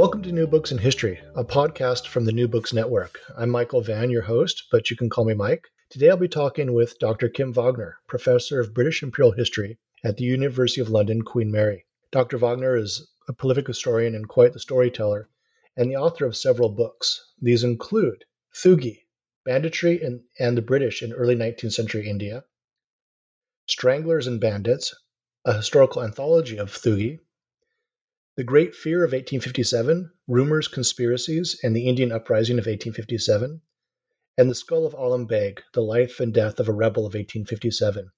Welcome to New Books in History, a podcast from the New Books Network. I'm Michael Vann, your host, but you can call me Mike. Today I'll be talking with Dr. Kim Wagner, professor of British Imperial History at the University of London, Queen Mary. Dr. Wagner is a prolific historian and quite the storyteller, and the author of several books. These include Thuggee, Banditry and, and the British in Early 19th Century India, Stranglers and Bandits, a historical anthology of Thuggee, the Great Fear of 1857, Rumors, Conspiracies, and the Indian Uprising of 1857, and The Skull of Alum Bheg, The Life and Death of a Rebel of 1857.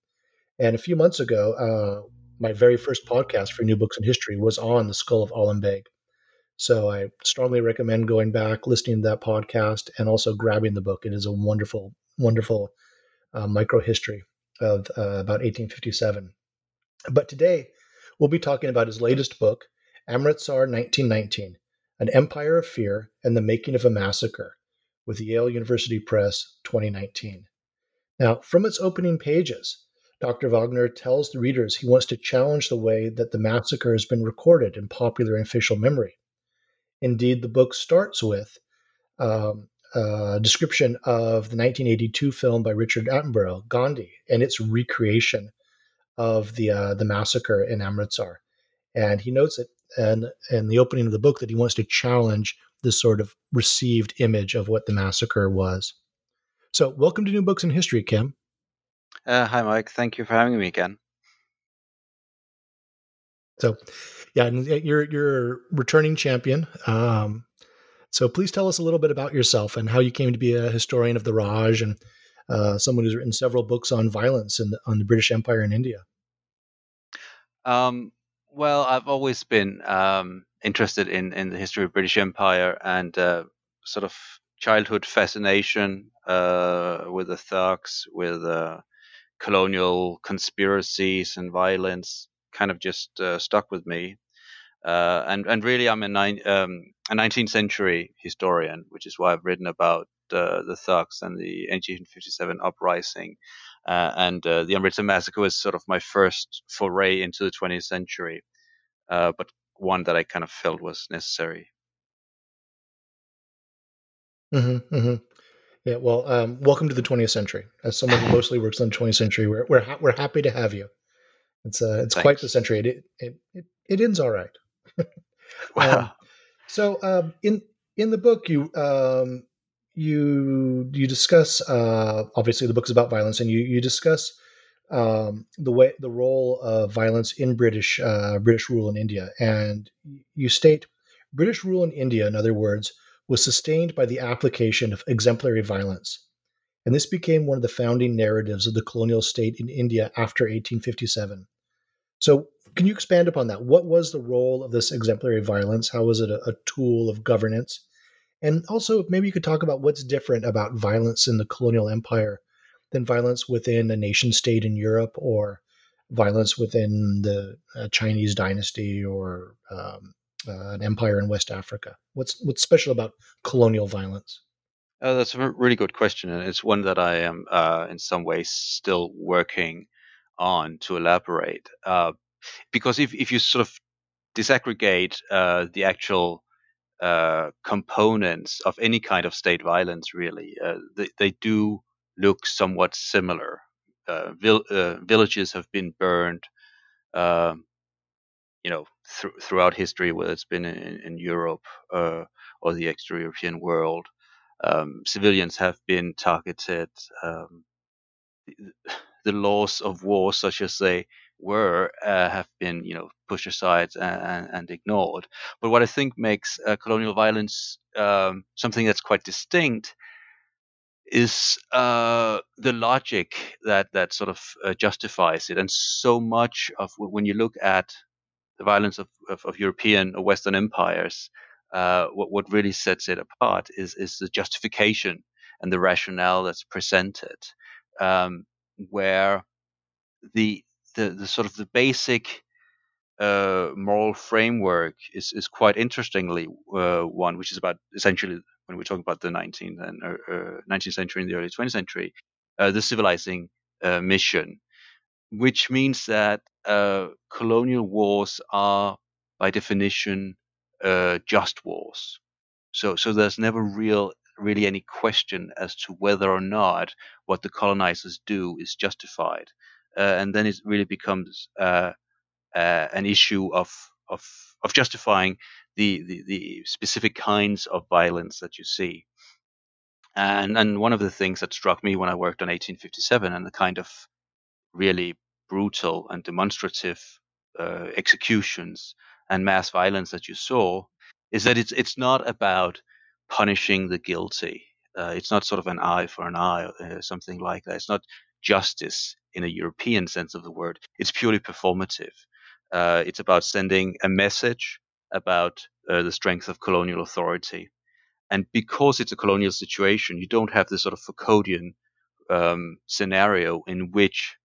And a few months ago, uh, my very first podcast for New Books in History was on The Skull of Alum Bheg. So I strongly recommend going back, listening to that podcast, and also grabbing the book. It is a wonderful, wonderful uh, micro history of uh, about 1857. But today, we'll be talking about his latest book, Amritsar 1919 An Empire of Fear and the Making of a Massacre, with Yale University Press 2019. Now, from its opening pages, Dr. Wagner tells the readers he wants to challenge the way that the massacre has been recorded in popular and official memory. Indeed, the book starts with um, a description of the 1982 film by Richard Attenborough, Gandhi, and its recreation of the uh, the massacre in Amritsar. And he notes that and and the opening of the book that he wants to challenge this sort of received image of what the massacre was. So, welcome to New Books in History, Kim. Uh, hi, Mike. Thank you for having me again. So, yeah, and you're you're returning champion. Um, so, please tell us a little bit about yourself and how you came to be a historian of the Raj and uh, someone who's written several books on violence and on the British Empire in India. Um, well, I've always been um, interested in, in the history of British Empire and uh, sort of childhood fascination uh, with the thugs, with uh, colonial conspiracies and violence, kind of just uh, stuck with me. Uh, and and really, I'm a, nine, um, a 19th century historian, which is why I've written about uh, the thugs and the 1857 uprising uh, and uh, the Amritsar massacre was sort of my first foray into the 20th century, uh, but one that I kind of felt was necessary. Mm-hmm, mm-hmm. Yeah, well, um, welcome to the 20th century. As someone who mostly works on the 20th century, we're we're, ha- we're happy to have you. It's uh, it's Thanks. quite the century. It it it, it ends all right. wow. Um, so um, in in the book, you um, you you discuss uh, obviously the book's about violence, and you you discuss um, the way the role of violence in British uh, British rule in India, and you state British rule in India, in other words, was sustained by the application of exemplary violence, and this became one of the founding narratives of the colonial state in India after 1857. So, can you expand upon that? What was the role of this exemplary violence? How was it a, a tool of governance? And also, maybe you could talk about what's different about violence in the colonial empire than violence within a nation state in Europe or violence within the uh, Chinese dynasty or um, uh, an empire in West Africa. What's what's special about colonial violence? Oh, that's a really good question, and it's one that I am uh, in some ways still working on to elaborate. Uh, because if if you sort of disaggregate uh, the actual uh, components of any kind of state violence, really, uh, they, they do look somewhat similar. Uh, vil- uh, villages have been burned, um, you know, th- throughout history, whether it's been in, in Europe uh, or the extra-European world. Um, civilians have been targeted. Um, the, the laws of war, such as they were uh, have been you know pushed aside and, and, ignored. But what I think makes uh, colonial violence um, something that's quite distinct is uh, the logic that that sort of uh, justifies it. And so much of when you look at the violence of, of, of European or Western empires, uh, what what really sets it apart is is the justification and the rationale that's presented, um, where the the the sort of the basic uh, moral framework is is quite interestingly uh, one, which is about essentially when we're talking about the 19th and uh, 19th uh, century and the early 20th century, uh, the civilizing uh, mission, which means that colonial wars are by definition just wars. So so there's never real really any question as to whether or not what the colonizers do is justified. Uh, and then it really becomes uh, uh, an issue of, of, of justifying the, the, the, specific kinds of violence that you see. And, and one of the things that struck me when I worked on 1857 and the kind of really brutal and demonstrative uh, executions and mass violence that you saw is that it's it's not about punishing the guilty. Uh, it's not sort of an eye for an eye, or uh, something like that. It's not justice in a European sense of the word. It's purely performative. Uh, it's about sending a message about uh, the strength of colonial authority. And because it's a colonial situation, you don't have this sort of Foucauldian um, scenario in which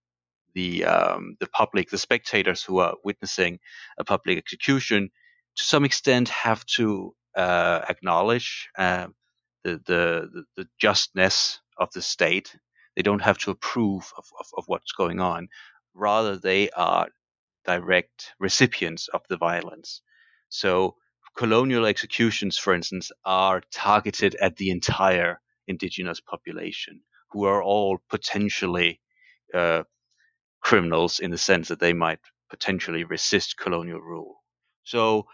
the um, the public, the spectators who are witnessing a public execution, to some extent have to uh, acknowledge uh, the, the, the justness of the state. They don't have to approve of, of, of what's going on. Rather, they are direct recipients of the violence. So, colonial executions, for instance, are targeted at the entire indigenous population, who are all potentially uh, criminals in the sense that they might potentially resist colonial rule. So,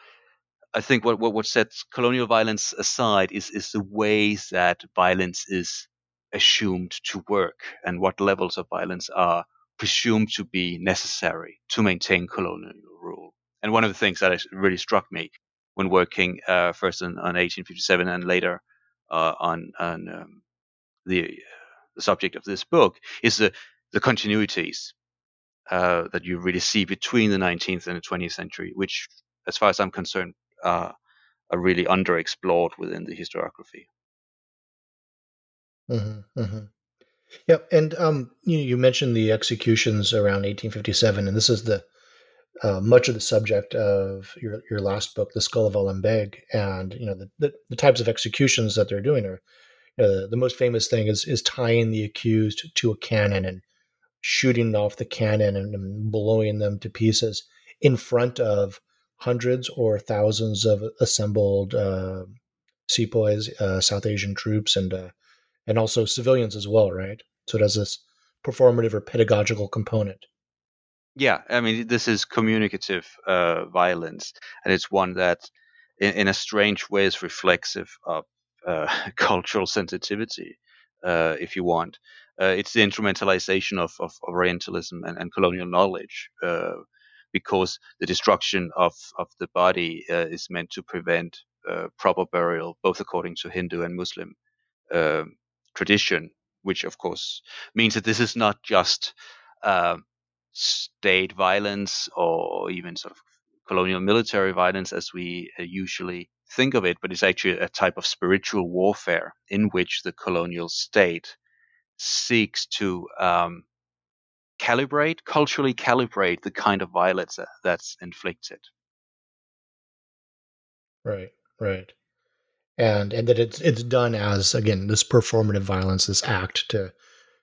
I think what, what, what sets colonial violence aside is, is the ways that violence is assumed to work and what levels of violence are presumed to be necessary to maintain colonial rule. And one of the things that really struck me when working uh, first on, on, 1857 and later uh, on, on um, the, the, subject of this book is the, the continuities uh, that you really see between the 19th and the 20th century, which, as far as I'm concerned, uh, are really underexplored within the historiography. Mm-hmm, mm-hmm. Yep, and um, you you mentioned the executions around 1857, and this is the uh, much of the subject of your your last book, The Skull of Alum Bheg, and you know the, the, the types of executions that they're doing are uh, the most famous thing is is tying the accused to a cannon and shooting off the cannon and, and blowing them to pieces in front of hundreds or thousands of assembled uh, sepoys, uh, South Asian troops, and uh, and also civilians as well, right? So it has this performative or pedagogical component. Yeah, I mean, this is communicative uh, violence, and it's one that, in, in, a strange way, is reflexive of uh, cultural sensitivity, uh, if you want. it's the instrumentalization of, of Orientalism and, and colonial knowledge because the destruction of, of the body uh, is meant to prevent uh, proper burial, both according to Hindu and Muslim uh, tradition, which of course means that this is not just um, state violence or even sort of colonial military violence as we uh, usually think of it, but it's actually a type of spiritual warfare in which the colonial state seeks to um, calibrate, culturally calibrate the kind of violence that's inflicted. Right, right. And and that it's it's done as again this performative violence, this act to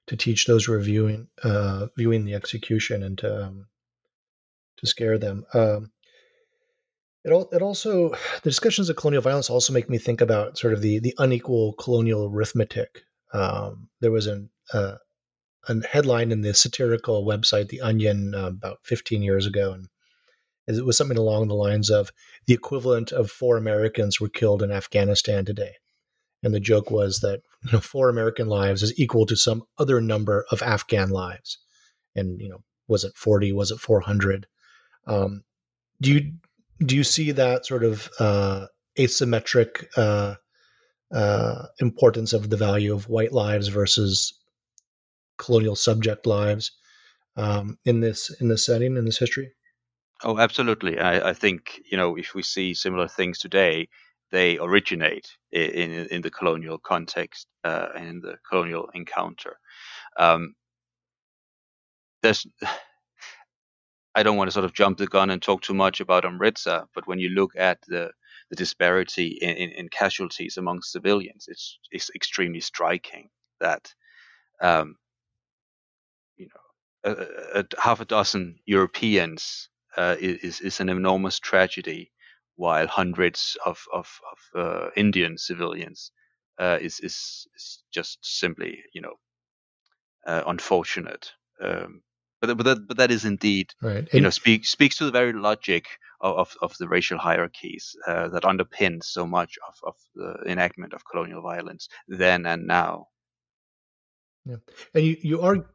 to teach those reviewing uh, viewing the execution and to um, to scare them. Um, it all it also the discussions of colonial violence also make me think about sort of the the unequal colonial arithmetic. Um, there was an uh, a headline in the satirical website The Onion uh, about 15 years ago, and it was something along the lines of the equivalent of four Americans were killed in Afghanistan today. And the joke was that you know four American lives is equal to some other number of Afghan lives. And you know, was it 40? Was it 400? Um, do you do you see that sort of uh, asymmetric uh, uh, importance of the value of white lives versus colonial subject lives um, in this in this setting in this history? Oh, absolutely. I, I, think you know if we see similar things today, they originate in in, the colonial context uh, and in the colonial encounter. Um, there's I don't want to sort of jump the gun and talk too much about Amritsar, but when you look at the the disparity in, in, in casualties among civilians, it's, it's extremely striking that um, you know a, a, half a dozen Europeans uh, is is an enormous tragedy, while hundreds of of, of uh, Indian civilians uh, is, is is just simply you know uh, unfortunate. Um, but but that but that is indeed right. you know speak, speaks to the very logic of, of, of the racial hierarchies uh, that underpin so much of, of the enactment of colonial violence then and now. Yeah, and you you argue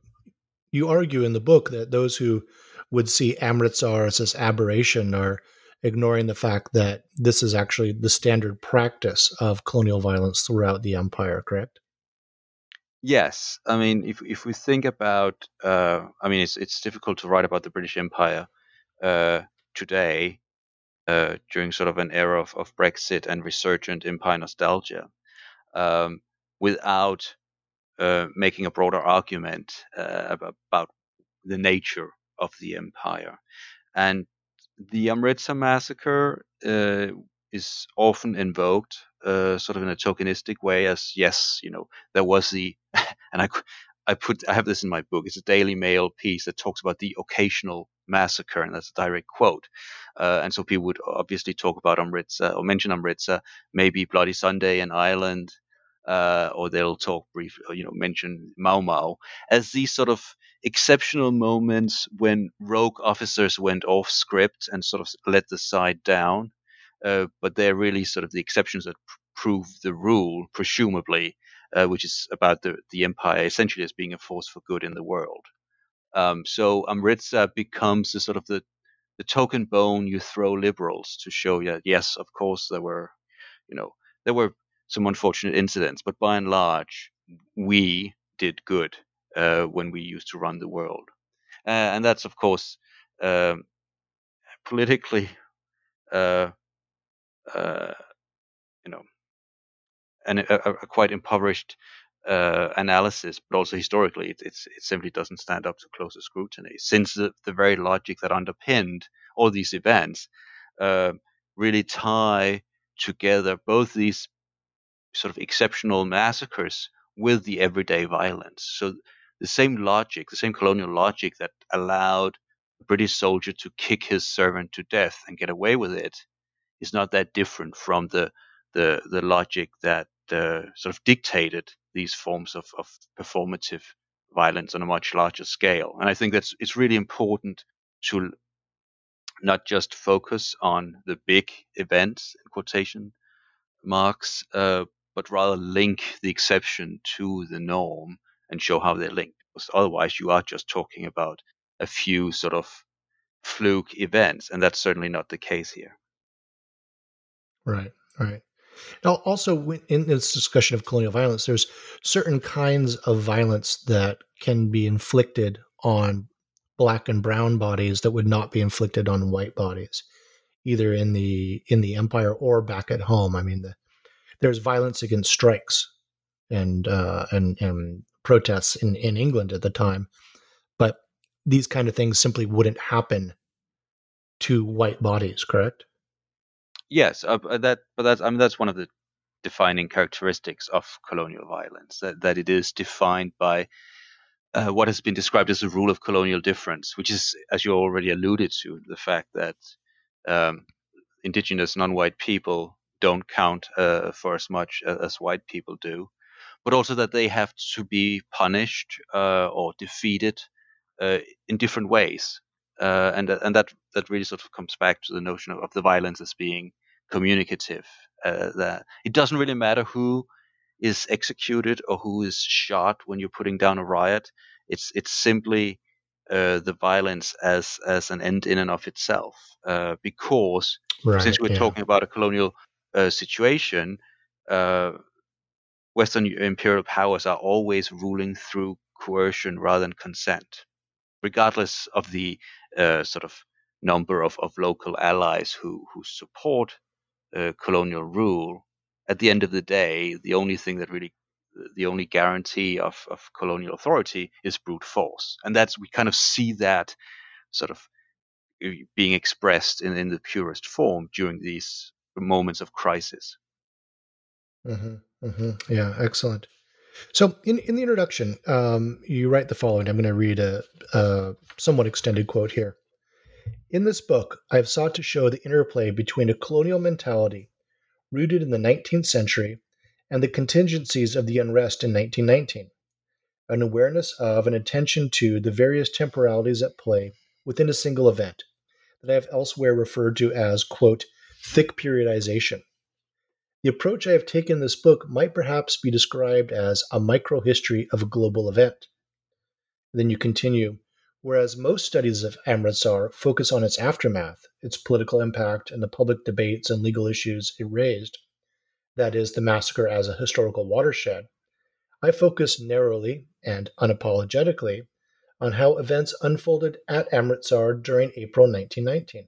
you argue in the book that those who would see Amritsar as this aberration are ignoring the fact that this is actually the standard practice of colonial violence throughout the empire. Correct? Yes, I mean, if if we think about, uh, I mean, it's it's difficult to write about the British Empire uh, today uh, during sort of an era of, of Brexit and resurgent empire nostalgia um, without uh, making a broader argument uh, about the nature of the empire. And the Amritsar massacre uh, is often invoked uh, sort of in a tokenistic way as yes, you know, there was the, and I, I put, I have this in my book. It's a Daily Mail piece that talks about the occasional massacre, and that's a direct quote. Uh, and so people would obviously talk about Amritsar or mention Amritsar, maybe Bloody Sunday in Ireland, uh, or they'll talk briefly, you know, mention Mau Mau as these sort of exceptional moments when rogue officers went off script and sort of let the side down uh, but they're really sort of the exceptions that pr- prove the rule, presumably, uh, which is about the, the empire essentially as being a force for good in the world. Um, so Amritsar becomes the sort of the, the token bone you throw liberals to show that yes, of course there were, you know, there were some unfortunate incidents, but by and large, we did good uh, when we used to run the world, uh, and that's of course um, politically uh, uh, you know, an, a, a, quite impoverished uh, analysis, but also historically, it, it simply doesn't stand up to closer scrutiny, since the, the very logic that underpinned all these events uh, really tie together both these sort of exceptional massacres with the everyday violence. So the same logic, the same colonial logic that allowed a British soldier to kick his servant to death and get away with it is not that different from the the the logic that uh, sort of dictated these forms of, of performative violence on a much larger scale. And I think that's it's really important to not just focus on the big events in quotation marks, uh, but rather link the exception to the norm and show how they're linked. Because otherwise, you are just talking about a few sort of fluke events, and that's certainly not the case here. Right, right. Now, also in this discussion of colonial violence, there's certain kinds of violence that can be inflicted on black and brown bodies that would not be inflicted on white bodies, either in the in the empire or back at home. I mean, the, there's violence against strikes and uh, and and protests in in England at the time, but these kind of things simply wouldn't happen to white bodies. Correct? Yes, uh, that but that's I mean that's one of the defining characteristics of colonial violence that, that it is defined by uh, what has been described as a rule of colonial difference, which is, as you already alluded to, the fact that um, indigenous non-white people don't count uh, for as much as white people do, but also that they have to be punished uh, or defeated uh, in different ways uh, and and that that really sort of comes back to the notion of, of the violence as being communicative. Uh, that it doesn't really matter who is executed or who is shot when you're putting down a riot. It's it's simply uh, the violence as as an end in and of itself. Uh, because right, since we're yeah. talking about a colonial uh, situation, uh, Western imperial powers are always ruling through coercion rather than consent, regardless of the uh, sort of number of, of local allies who, who support uh, colonial rule. At the end of the day, the only thing that really the only guarantee of, of colonial authority is brute force. And that's, we kind of see that sort of uh, being expressed in, in the purest form during these moments of crisis. Mm-hmm, mm-hmm. Yeah, excellent. So, in, in the introduction, um, you write the following. I'm going to read a, a somewhat extended quote here. In this book, I have sought to show the interplay between a colonial mentality rooted in the 19th century and the contingencies of the unrest in 1919, an awareness of and attention to the various temporalities at play within a single event that I have elsewhere referred to as, quote, thick periodization. The approach I have taken in this book might perhaps be described as a microhistory of a global event. then you continue, whereas most studies of Amritsar focus on its aftermath, its political impact, and the public debates and legal issues it raised, that is, the massacre as a historical watershed, I focus narrowly and unapologetically on how events unfolded at Amritsar during April 1919.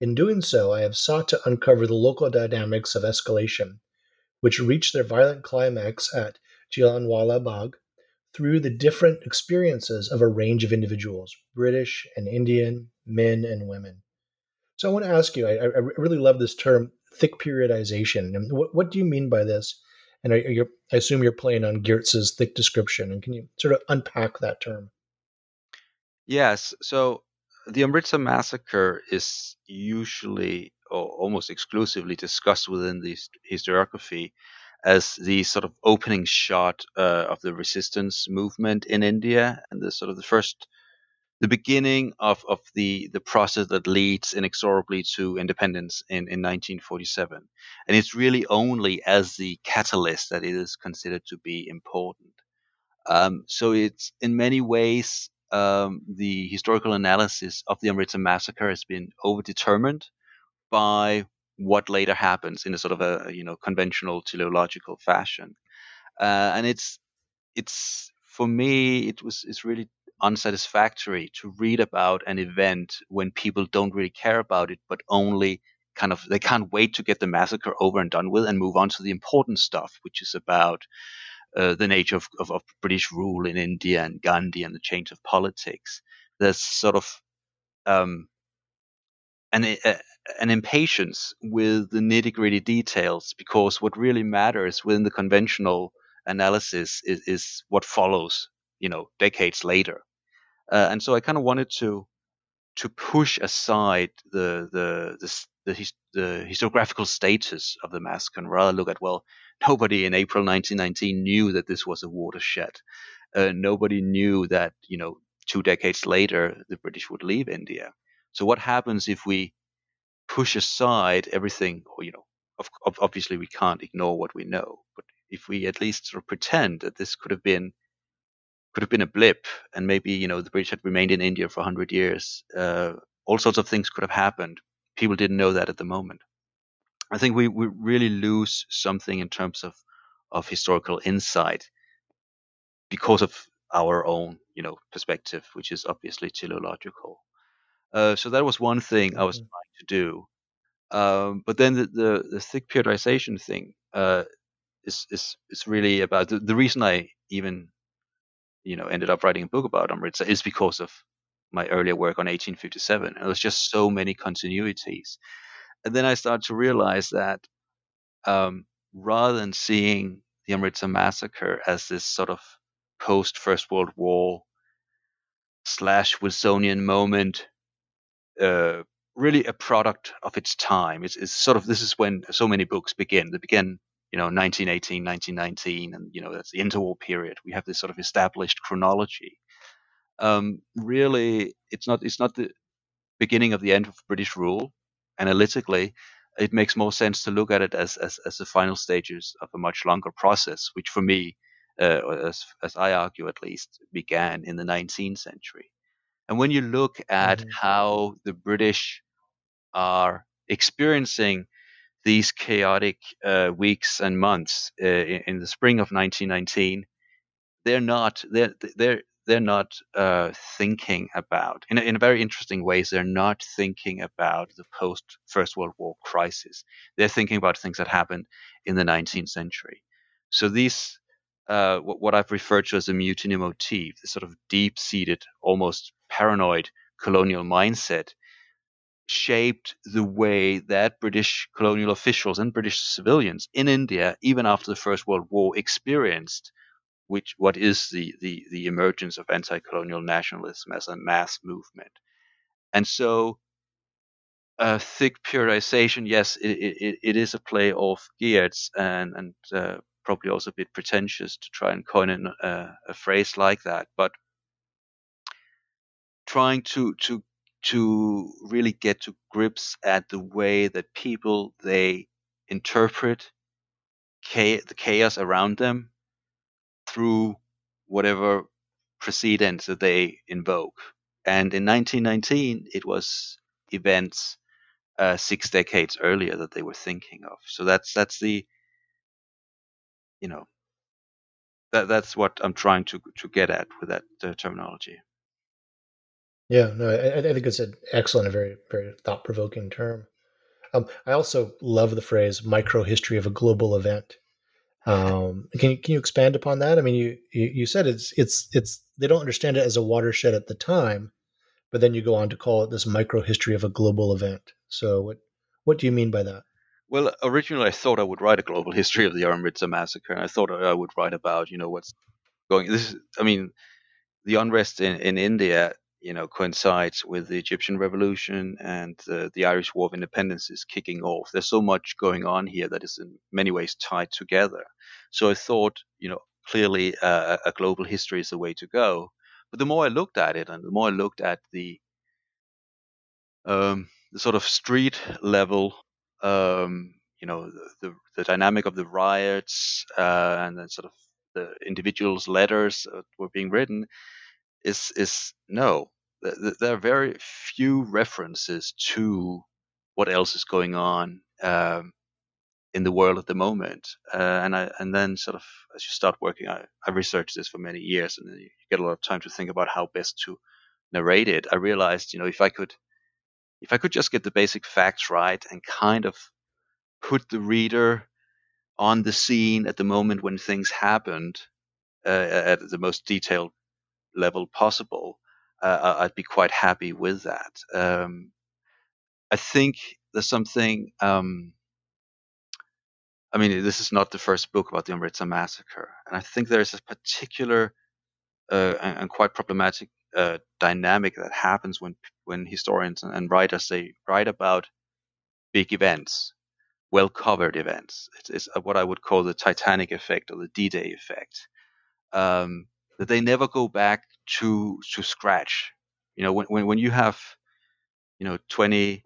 In doing so, I have sought to uncover the local dynamics of escalation, which reached their violent climax at Jallianwala Bagh through the different experiences of a range of individuals British and Indian, men and women. So I want to ask you I, I really love this term thick periodization. And what, what do you mean by this? And you, I assume you're playing on Geertz's thick description. And can you sort of unpack that term? Yes. So the Amritsar massacre is usually or almost exclusively discussed within the historiography as the sort of opening shot uh, of the resistance movement in India and the sort of the first the beginning of, of the, the process that leads inexorably to independence in, in 1947. And it's really only as the catalyst that it is considered to be important. Um, so it's in many ways um, the historical analysis of the Amritsar massacre has been overdetermined by what later happens in a sort of a you know conventional teleological fashion, uh, and it's it's for me it was it's really unsatisfactory to read about an event when people don't really care about it, but only kind of they can't wait to get the massacre over and done with and move on to the important stuff, which is about uh, the nature of, of, of, British rule in India and Gandhi and the change of politics. There's sort of um, an, uh, an impatience with the nitty gritty details because what really matters within the conventional analysis is, is what follows, you know, decades later. Uh, and so I kind of wanted to to push aside the the the, the, his, the historiographical status of the massacre and rather look at well, nobody in April 1919 knew that this was a watershed. Uh, nobody knew that you know two decades later the British would leave India. So what happens if we push aside everything? Or you know, obviously we can't ignore what we know, but if we at least sort of pretend that this could have been could have been a blip, and maybe you know the British had remained in India for hundred years. Uh, all sorts of things could have happened. People didn't know that at the moment. I think we, we really lose something in terms of of historical insight because of our own you know perspective, which is obviously teleological. Uh, so that was one thing I was mm-hmm. trying to do. Um, but then the, the, the thick periodization thing uh, is, is is really about the, the reason I even you know ended up writing a book about Amritsar is because of my earlier work on 1857. And there was just so many continuities. And then I started to realize that um, rather than seeing the Amritsar massacre as this sort of post First World War slash Wilsonian moment, uh, really a product of its time. It's, it's, sort of this is when so many books begin. They begin you know 1918 1919 and you know that's the interwar period we have this sort of established chronology um, really it's not it's not the beginning of the end of british rule analytically it makes more sense to look at it as as, as the final stages of a much longer process which for me uh, as, as i argue at least began in the 19th century and when you look at mm-hmm. how the british are experiencing these chaotic uh, weeks and months uh, in, in, the spring of 1919, they're not they're they're they're not uh, thinking about in a, in a very interesting ways. They're not thinking about the post First World War crisis. They're thinking about things that happened in the 19th century. So these uh, what, what I've referred to as a mutiny motif, this sort of deep-seated, almost paranoid colonial mindset shaped the way that British colonial officials and British civilians in India, even after the First World War, experienced which what is the, the, the emergence of anti-colonial nationalism as a mass movement. And so uh, thick periodization, yes, it, it, it is a play of Geertz and, and uh, probably also a bit pretentious to try and coin in, uh, a phrase like that, but trying to, to to really get to grips at the way that people they interpret the chaos around them through whatever precedents that they invoke. And in 1919, it was events uh, six decades earlier that they were thinking of. So that's that's the you know that that's what I'm trying to to get at with that uh, terminology. Yeah, no, I, I think it's an excellent, a very, very thought provoking term. Um, I also love the phrase "micro history of a global event." Um, can you can you expand upon that? I mean, you, you you said it's it's it's they don't understand it as a watershed at the time, but then you go on to call it this micro history of a global event. So what what do you mean by that? Well, originally I thought I would write a global history of the Amritsar massacre, and I thought I would write about you know what's going. This is, I mean, the unrest in in India you know, coincides with the Egyptian revolution and uh, the Irish War of Independence is kicking off. There's so much going on here that is in many ways tied together. So I thought, you know, clearly uh, a global history is the way to go. But the more I looked at it, and the more I looked at the um, the sort of street level, um, you know, the, the, the dynamic of the riots uh, and then sort of the individuals' letters that were being written, is is no. There are very few references to what else is going on um, in the world at the moment. Uh, and I and then sort of as you start working, I, I researched this for many years, and then you get a lot of time to think about how best to narrate it. I realized, you know, if I could if I could just get the basic facts right and kind of put the reader on the scene at the moment when things happened uh, at the most detailed level possible, uh, I'd be quite happy with that. Um, I think there's something. Um, I mean, this is not the first book about the Amritsar massacre, and I think there is a particular uh, and, and, quite problematic uh, dynamic that happens when when historians and, and, writers they write about big events, well covered events. It's, it's, what I would call the Titanic effect or the D-Day effect. Um, that they never go back to to scratch. You know, when when, when you have you know 20,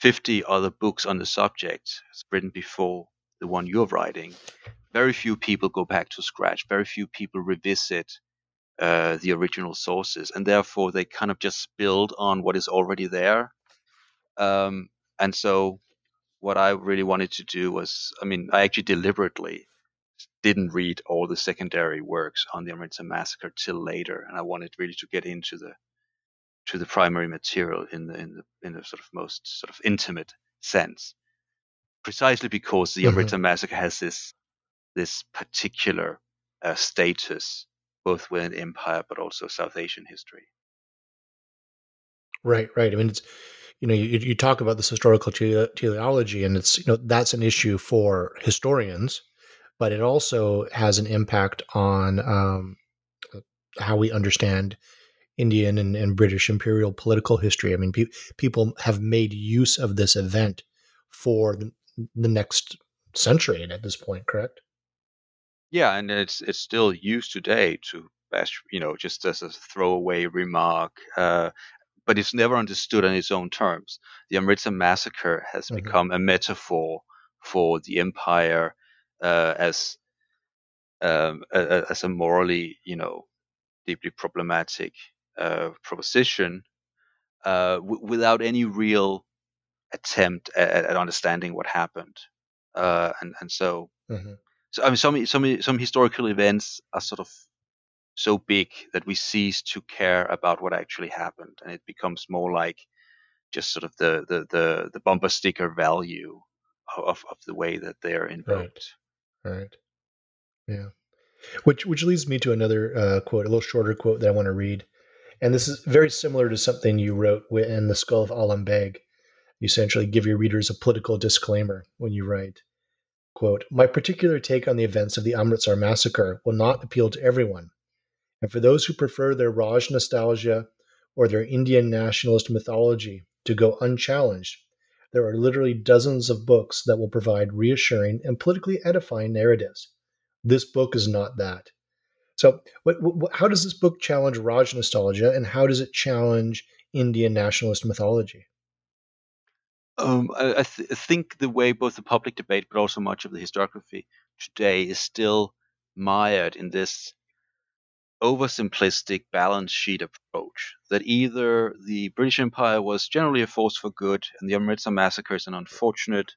50 other books on the subject written before the one you're writing, very few people go back to scratch. Very few people revisit uh, the original sources, and therefore they kind of just build on what is already there. Um, and so, what I really wanted to do was, I mean, I actually deliberately didn't read all the secondary works on the Amritsar massacre till later, and I wanted really to get into the to the primary material in the in the in the sort of most sort of intimate sense, precisely because the mm-hmm. Amritsar massacre has this this particular uh, status both within empire but also South Asian history. Right, right. I mean, it's you know you, you talk about this historical teleology, and it's you know that's an issue for historians but it also has an impact on um, how we understand Indian and, and, British imperial political history. I mean, pe- people have made use of this event for the, the next century at this point, correct? Yeah, and it's it's still used today to bash, you know, just as a throwaway remark. Uh, but it's never understood on its own terms. The Amritsar massacre has mm-hmm. become a metaphor for the empire uh, as um, a, as a morally, you know, deeply problematic uh, proposition uh, w- without any real attempt at, at understanding what happened. Uh, and and so, mm-hmm. so I mean, some some some historical events are sort of so big that we cease to care about what actually happened, and it becomes more like just sort of the the the, the bumper sticker value of of the way that they are invoked. Right. Right. Yeah. Which which leads me to another uh, quote, a little shorter quote that I want to read, and this is very similar to something you wrote in the Skull of Alum Bheg. You essentially give your readers a political disclaimer when you write, quote, My particular take on the events of the Amritsar massacre will not appeal to everyone. And for those who prefer their Raj nostalgia or their Indian nationalist mythology to go unchallenged, there are literally dozens of books that will provide reassuring and politically edifying narratives. This book is not that. So, what, what, how does this book challenge Raj nostalgia and how does it challenge Indian nationalist mythology? Um, I, I, th- I, think the way both the public debate, but also much of the historiography today, is still mired in this oversimplistic balance sheet approach that either the British Empire was generally a force for good and the Amritsar massacre is an unfortunate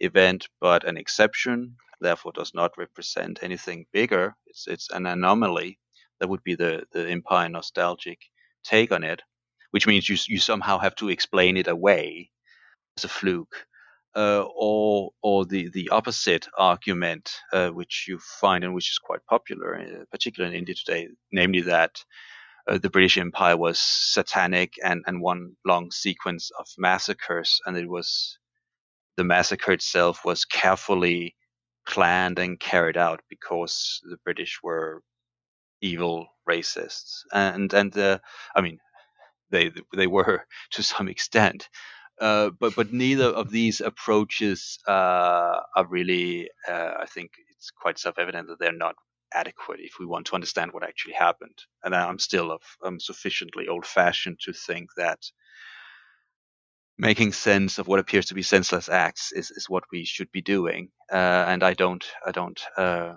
event but an exception, therefore does not represent anything bigger. It's it's an anomaly. That would be the, the empire nostalgic take on it, which means you you somehow have to explain it away as a fluke, uh, or or the the opposite argument, uh, which you find and which is quite popular, uh, particularly in India today, namely that uh, the British Empire was satanic and and one long sequence of massacres, and it was the massacre itself was carefully planned and carried out because the British were evil racists, and and the I mean they they were to some extent, uh, but but neither of these approaches uh, are really. Uh, I think it's quite self-evident that they're not adequate if we want to understand what actually happened. And I'm still of, um, sufficiently old-fashioned to think that making sense of what appears to be senseless acts is, is what we should be doing. Uh, and I don't I don't uh,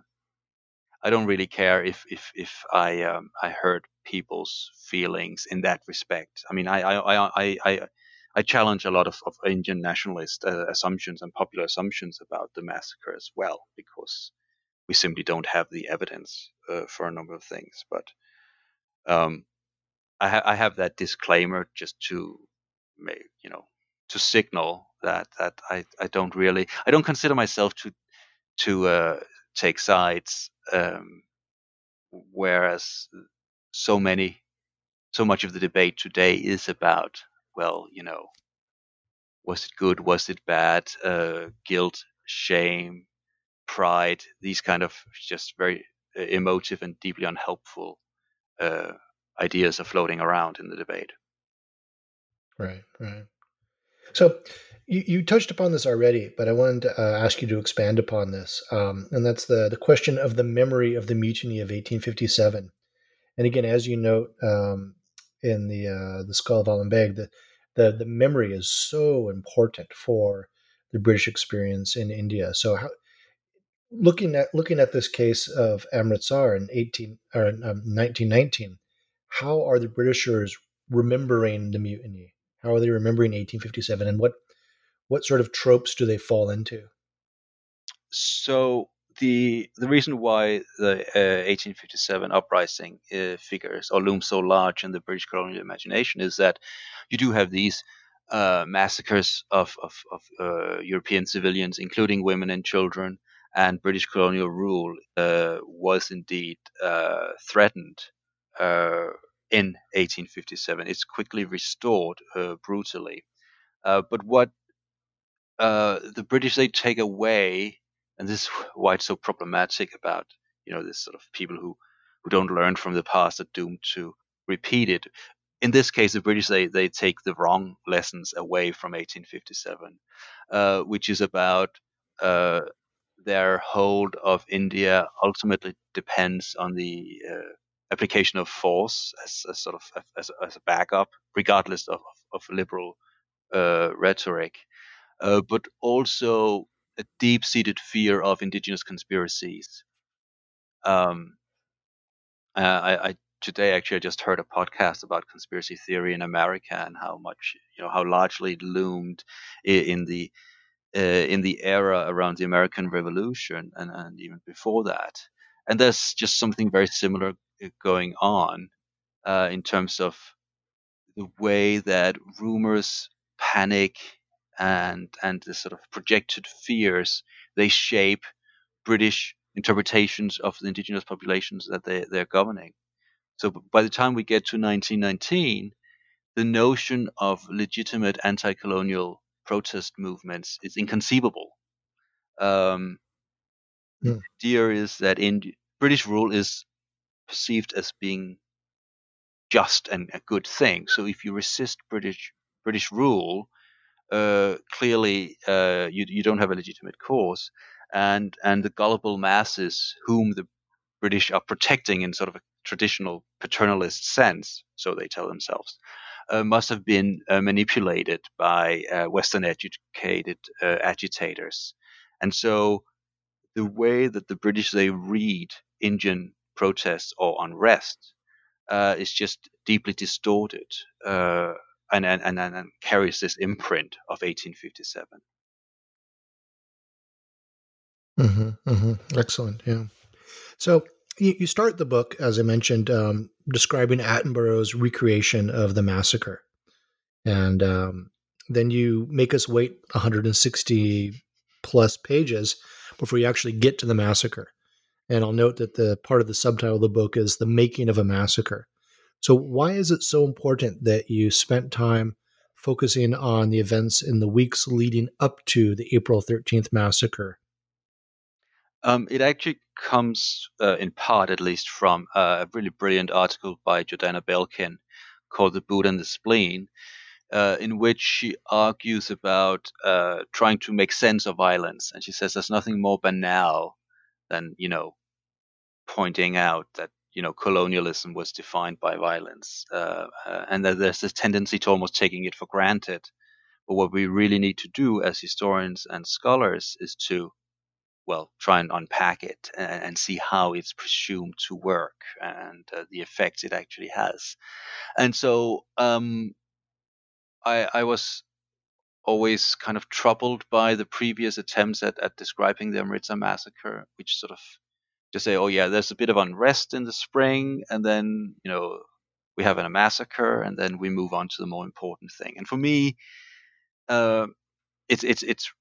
I don't really care if if if I um, I hurt people's feelings in that respect. I mean I I I, I I challenge a lot of, of Indian nationalist uh, assumptions and popular assumptions about the massacre as well, because we simply don't have the evidence uh, for a number of things. But um, I, ha- I, have that disclaimer just to, make, you know, to signal that that I, I don't really I don't consider myself to to uh, take sides, um, whereas so many so much of the debate today is about well, you know, was it good? Was it bad? Uh, guilt, shame, pride, these kind of just very uh, emotive and deeply unhelpful uh, ideas are floating around in the debate. Right, right. So you, you touched upon this already, but I wanted to uh, ask you to expand upon this. Um, and that's the, the question of the memory of the mutiny of 1857. And again, as you note um, in the uh, the Skull of Alum Bheg, the, the the memory is so important for the British experience in India. So how, looking at looking at this case of Amritsar in 18 or um, 1919, how are the Britishers remembering the mutiny? How are they remembering 1857, and what what sort of tropes do they fall into? So the the reason why the uh, 1857 uprising uh, figures or looms so large in the British colonial imagination is that you do have these uh, massacres of of, of uh, European civilians, including women and children, and British colonial rule uh, was indeed uh, threatened. in 1857, it's quickly restored brutally. but what the British they take away and this is why it's so problematic about you know this sort of people who who don't learn from the past are doomed to repeat it. In this case, the British they they take the wrong lessons away from 1857, uh, which is about uh, their hold of India ultimately depends on the uh, application of force as a sort of as, as a backup, regardless of, of, liberal uh, rhetoric, uh, but also a deep-seated fear of indigenous conspiracies. Um, I, I, today actually I just heard a podcast about conspiracy theory in America and how much you know how largely it loomed in the uh, in the era around the American Revolution and, and even before that. And there's just something very similar uh, going on uh, in terms of the way that rumors, panic, and and the sort of projected fears they shape British interpretations of the indigenous populations that they, they're governing. So by the time we get to 1919, the notion of legitimate anti-colonial protest movements is inconceivable. Um, yeah. Hmm. The idea is that in British rule is perceived as being just and a good thing. So if you resist British British rule, uh, clearly uh, you you don't have a legitimate cause, and and the gullible masses whom the British are protecting in sort of a traditional paternalist sense, so they tell themselves, uh, must have been uh, manipulated by uh, Western educated uh, agitators. And so the way that the British they read Indian protests or unrest is just deeply distorted and, and, and, and carries this imprint of 1857. Mm-hmm, mm-hmm. Excellent. Yeah. So you start the book, as I mentioned, um, describing Attenborough's recreation of the massacre. And um, then you make us wait 160 plus pages before you actually get to the massacre. And I'll note that the part of the subtitle of the book is The Making of a Massacre. So, why is it so important that you spent time focusing on the events in the weeks leading up to the April 13th massacre? Um, it actually comes uh, in part, at least, from a really brilliant article by Jordanna Bailkin called "The Boot and the Spleen," uh, in which she argues about uh, trying to make sense of violence, and she says there's nothing more banal than you know pointing out that you know colonialism was defined by violence, uh, uh, and that there's this tendency to almost taking it for granted. But what we really need to do as historians and scholars is to well, try and unpack it and, and see how it's presumed to work and uh, the effects it actually has. And so um, I, I was always kind of troubled by the previous attempts at, at describing the Amritsar massacre, which sort of just say, oh yeah, there's a bit of unrest in the spring, and then you know we have a massacre, and then we move on to the more important thing. And for me, uh, it's it's it's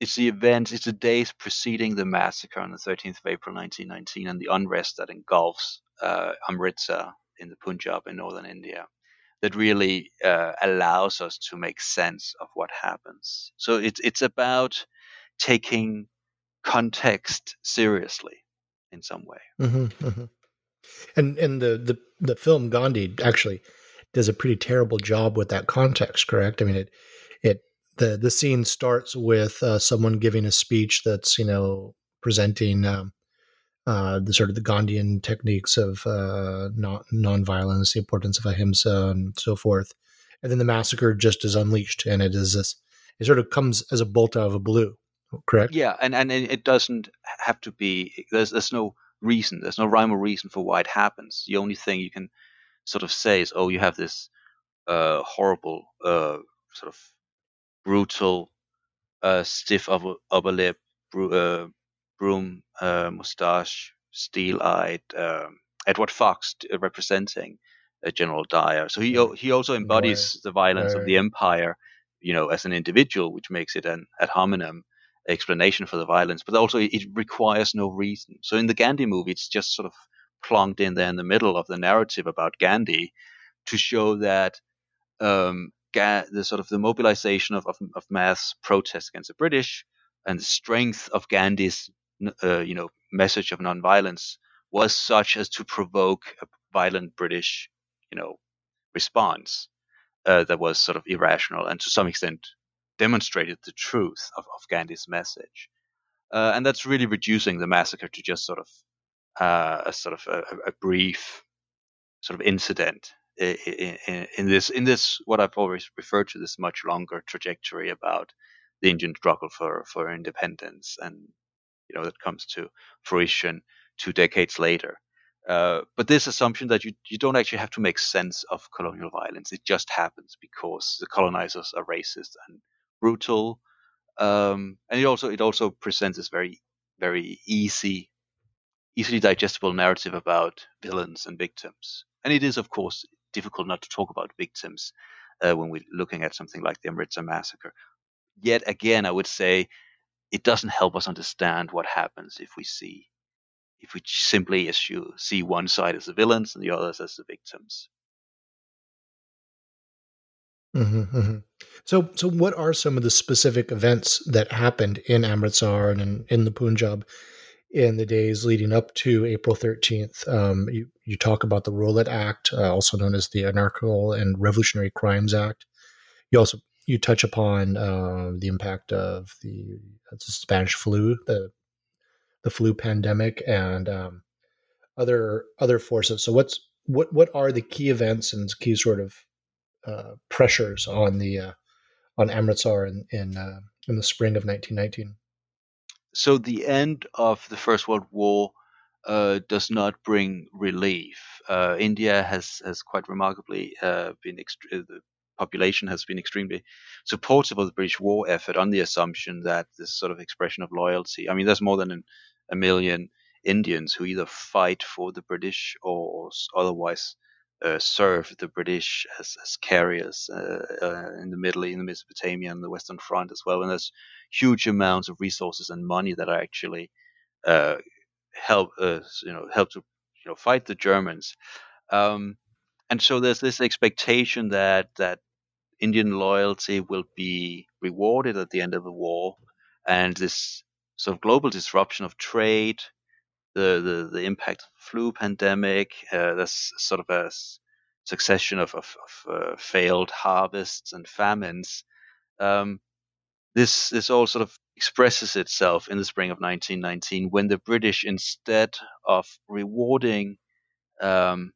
it's the event, it's the days preceding the massacre on the 13th of April 1919 and the unrest that engulfs uh, Amritsar in the Punjab in northern India that really uh, allows us to make sense of what happens. So it's it's about taking context seriously in some way. Mm-hmm, mm-hmm. And and the, the the film Gandhi actually does a pretty terrible job with that context. Correct? I mean it it the the scene starts with uh, someone giving a speech that's you know presenting um, uh, the sort of the Gandhian techniques of uh, non nonviolence, the importance of ahimsa, and so forth, and then the massacre just is unleashed, and it is this. It sort of comes as a bolt out of a blue, correct? Yeah, and and it doesn't have to be. There's there's no reason. There's no rhyme or reason for why it happens. The only thing you can sort of say is, oh, you have this uh, horrible uh, sort of brutal, uh, stiff upper, upper lip, bro- uh, broom uh, mustache, steel-eyed um, Edward Fox representing General Dyer. So he he also embodies right. the violence right. of the empire, you know, as an individual, which makes it an ad hominem explanation for the violence. But also, it requires no reason. So in the Gandhi movie, it's just sort of plonked in there in the middle of the narrative about Gandhi to show that um, the sort of the mobilization of, of, of mass protests against the British and the strength of Gandhi's uh, you know message of nonviolence was such as to provoke a violent British you know response uh, that was sort of irrational and to some extent demonstrated the truth of, of Gandhi's message. Uh, and that's really reducing the massacre to just sort of uh, a sort of a, a brief sort of incident in, in, this in this what I've always referred to this much longer trajectory about the Indian struggle for for independence, and you know that comes to fruition two decades later. Uh, but this assumption that you, you don't actually have to make sense of colonial violence, it just happens because the colonizers are racist and brutal. Um, and it also it also presents this very very easy, easily digestible narrative about villains and victims. And it is of course difficult not to talk about victims uh, when we're looking at something like the Amritsar massacre. Yet again, I would say it doesn't help us understand what happens if we see if we simply issue, see one side as the villains and the others as the victims. Mm-hmm, mm-hmm. So, so what are some of the specific events that happened in Amritsar and in, in the Punjab in the days leading up to April 13th? Um, you, you talk about the Rowlatt Act, uh, also known as the Anarchical and Revolutionary Crimes Act. You also you touch upon uh, the impact of the, the Spanish flu, the the flu pandemic and um, other other forces. So what's what what are the key events and key sort of uh, pressures on the uh, on Amritsar in in, uh, in the spring of 1919? So the end of the First World War uh, does not bring relief. Uh, India has has quite remarkably been ext- the population has been extremely supportive of the British war effort on the assumption that this sort of expression of loyalty. I mean, there's more than an a million Indians who either fight for the British or otherwise uh, serve the British as, as carriers uh, uh, in the Middle, East, in the Mesopotamia and the Western Front as well. And there's huge amounts of resources and money that are actually uh, help, uh, you know, help to you know fight the Germans. Um, and so there's this expectation that that Indian loyalty will be rewarded at the end of the war, and this sort of global disruption of trade, the the, the impact of the flu pandemic, uh, this sort of a succession of, of, of uh, failed harvests and famines. Um, this this all sort of expresses itself in the spring of 1919 when the British, instead of rewarding um,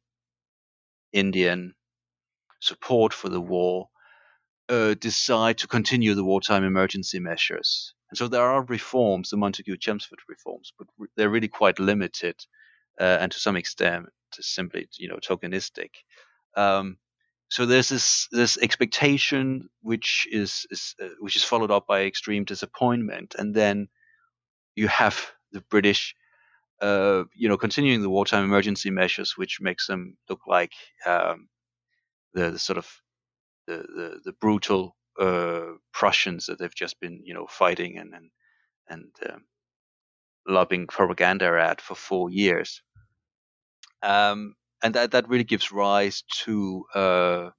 Indian support for the war, uh, decide to continue the wartime emergency measures. And so there are reforms, the Montagu Chelmsford reforms, but re- they're really quite limited uh, and to some extent simply, you know, tokenistic. Um, so there's this this expectation which is, is uh, which is followed up by extreme disappointment, and then you have the British, uh, you know, continuing the wartime emergency measures, which makes them look like um, the, the, sort of the, the, the brutal uh, Prussians that they've just been, you know, fighting and and and um, lobbing propaganda at for four years. Um, and that that really gives rise to uh,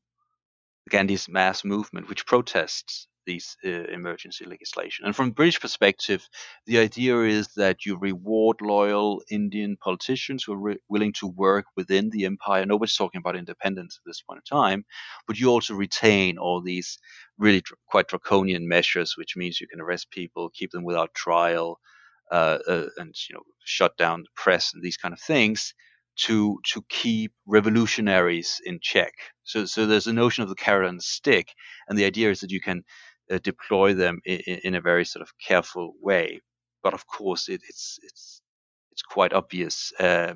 Gandhi's mass movement, which protests these uh, emergency legislation. And from British perspective, the idea is that you reward loyal Indian politicians who are re- willing to work within the empire. Nobody's talking about independence at this point in time, but you also retain all these really dr- quite draconian measures, which means you can arrest people, keep them without trial, uh, uh, and you know shut down the press and these kind of things to to keep revolutionaries in check. So so there's a notion of the carrot and the stick, and the idea is that you can uh, deploy them in, in, a very sort of careful way. But of course, it, it's it's it's quite obvious uh,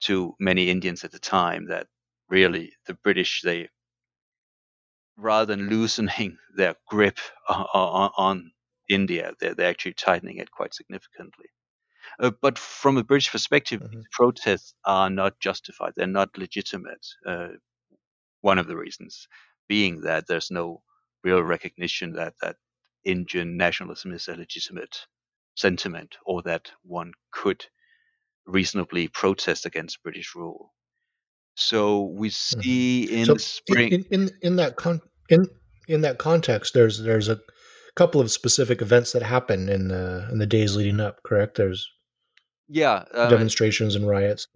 to many Indians at the time that really the British they rather than loosening their grip on, on, on India, they're, they're actually tightening it quite significantly. Uh, but from a British perspective, mm-hmm. protests are not justified. They're not legitimate. Uh, one of the reasons being that there's no real recognition that that Indian nationalism is a legitimate sentiment, or that one could reasonably protest against British rule. So we mm-hmm. see in so spring in, in, in that con- in in that context, there's there's a couple of specific events that happen in the in the days leading up. Correct? There's yeah uh, demonstrations and riots.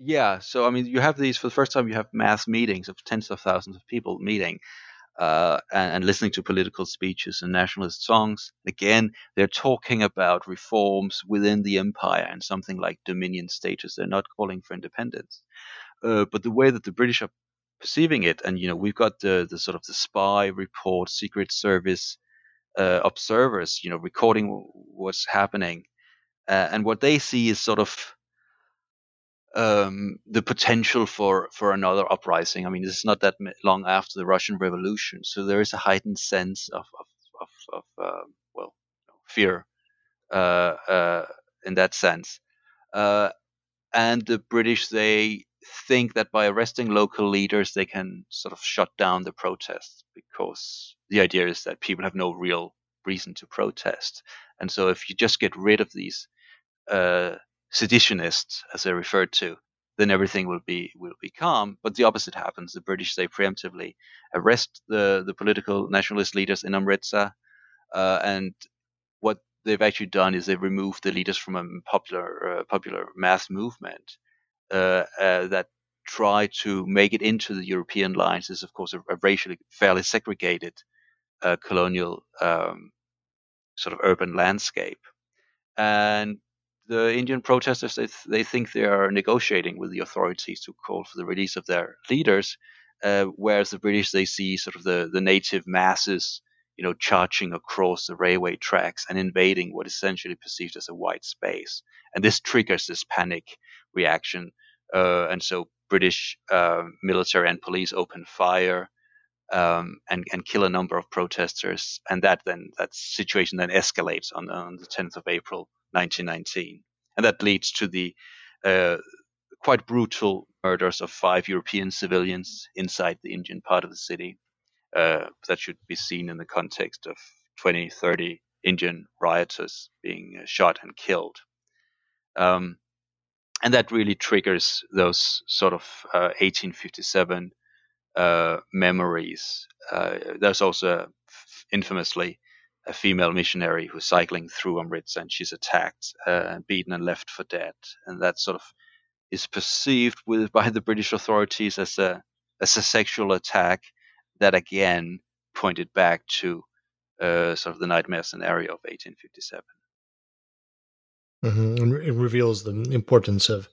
Yeah, so I mean, you have these for the first time. You have mass meetings of tens of thousands of people meeting, uh, and, and, listening to political speeches and nationalist songs. Again, they're talking about reforms within the empire and something like dominion status. They're not calling for independence. Uh, but the way that the British are perceiving it, and you know, we've got the, the sort of the spy report, Secret Service uh, observers, you know, recording what's happening, uh, and what they see is sort of um, the potential for, for another uprising. I mean, this is not that long after the Russian Revolution, so there is a heightened sense of of of, of uh, well fear uh, uh, in that sense. Uh, and the British they think that by arresting local leaders they can sort of shut down the protests because the idea is that people have no real reason to protest, and so if you just get rid of these uh, seditionists, as they're referred to, then everything will be will be calm. But the opposite happens. The British they preemptively arrest the the political nationalist leaders in Amritsar, uh, and what they've actually done is they've removed the leaders from a popular uh, popular mass movement uh, uh that try to make it into the European lines. Is of course a, a racially fairly segregated uh, colonial um, sort of urban landscape, and the Indian protesters they, th- they think they are negotiating with the authorities to call for the release of their leaders, uh, whereas the British they see sort of the, the native masses, you know, charging across the railway tracks and invading what is essentially perceived as a white space, and this triggers this panic reaction, uh, and so British uh, military and police open fire. Um, and, and kill a number of protesters, and that then that situation then escalates on, on the 10th of April 1919. And that leads to the uh, quite brutal murders of five European civilians inside the Indian part of the city. Uh, that should be seen in the context of 20, 30 Indian rioters being uh, shot and killed. Um, and that really triggers those sort of 1857 uh, uh, memories. Uh, there's also infamously a female missionary who's cycling through Amritsar and she's attacked uh, and beaten and left for dead. And that sort of is perceived with by the British authorities as a as a sexual attack that again pointed back to uh, sort of the nightmare scenario of 1857. Mm-hmm. It reveals the importance of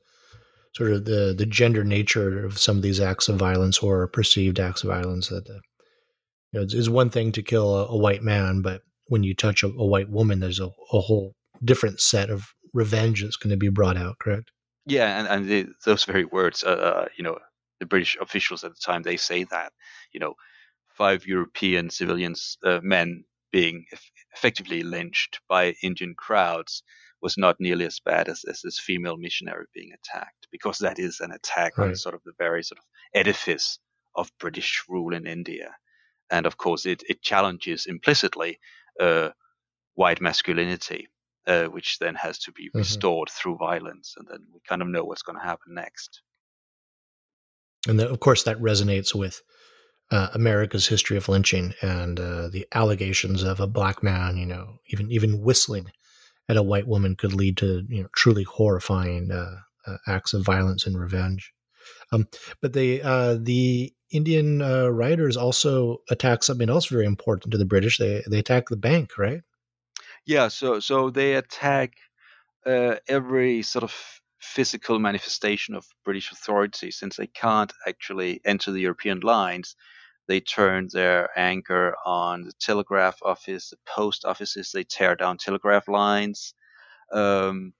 sort of the the gender nature of some of these acts of violence or perceived acts of violence. That uh, you know, it's, it's, one thing to kill a, a, white man, but when you touch a, a white woman, there's a, a, whole different set of revenge that's going to be brought out. Correct? Yeah, and, and the, those very words, uh, uh, you know, the British officials at the time they say that, you know, five European civilians, uh, men being eff- effectively lynched by Indian crowds was not nearly as bad as, as this female missionary being attacked, because that is an attack right. on sort of the very sort of edifice of British rule in India. And of course, it, it challenges implicitly uh, white masculinity, uh, which then has to be mm-hmm. restored mm-hmm. through violence, and then we kind of know what's going to happen next. And of course, that resonates with uh, America's history of lynching and uh, the allegations of a black man, you know, even even whistling at a white woman could lead to you know truly horrifying uh, uh acts of violence and revenge. Um, but the uh, the Indian uh, rioters also attack something else very important to the British. They they attack the bank, right? Yeah. So so they attack uh, every sort of physical manifestation of British authority, since they can't actually enter the European lines. They turn their anchor on the telegraph office, the post offices. They tear down telegraph lines. Um,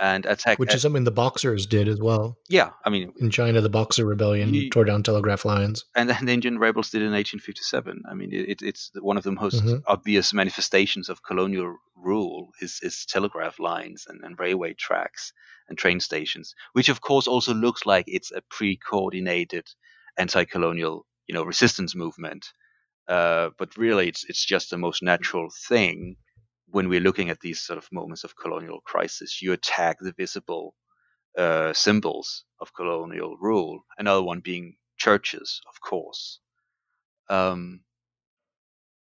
and attack. Which is something the Boxers did as well. Yeah, I mean, in China, the Boxer Rebellion you, tore down telegraph lines, and then the Indian rebels did in 1857. I mean, it, it's one of the most mm-hmm. obvious manifestations of colonial rule is, is telegraph lines and, and railway tracks and train stations, which of course also looks like it's a pre-coordinated anti-colonial, you know, resistance movement. Uh, but really, it's it's just the most natural thing when we're looking at these sort of moments of colonial crisis, you attack the visible uh, symbols of colonial rule. Another one being churches, of course. Um,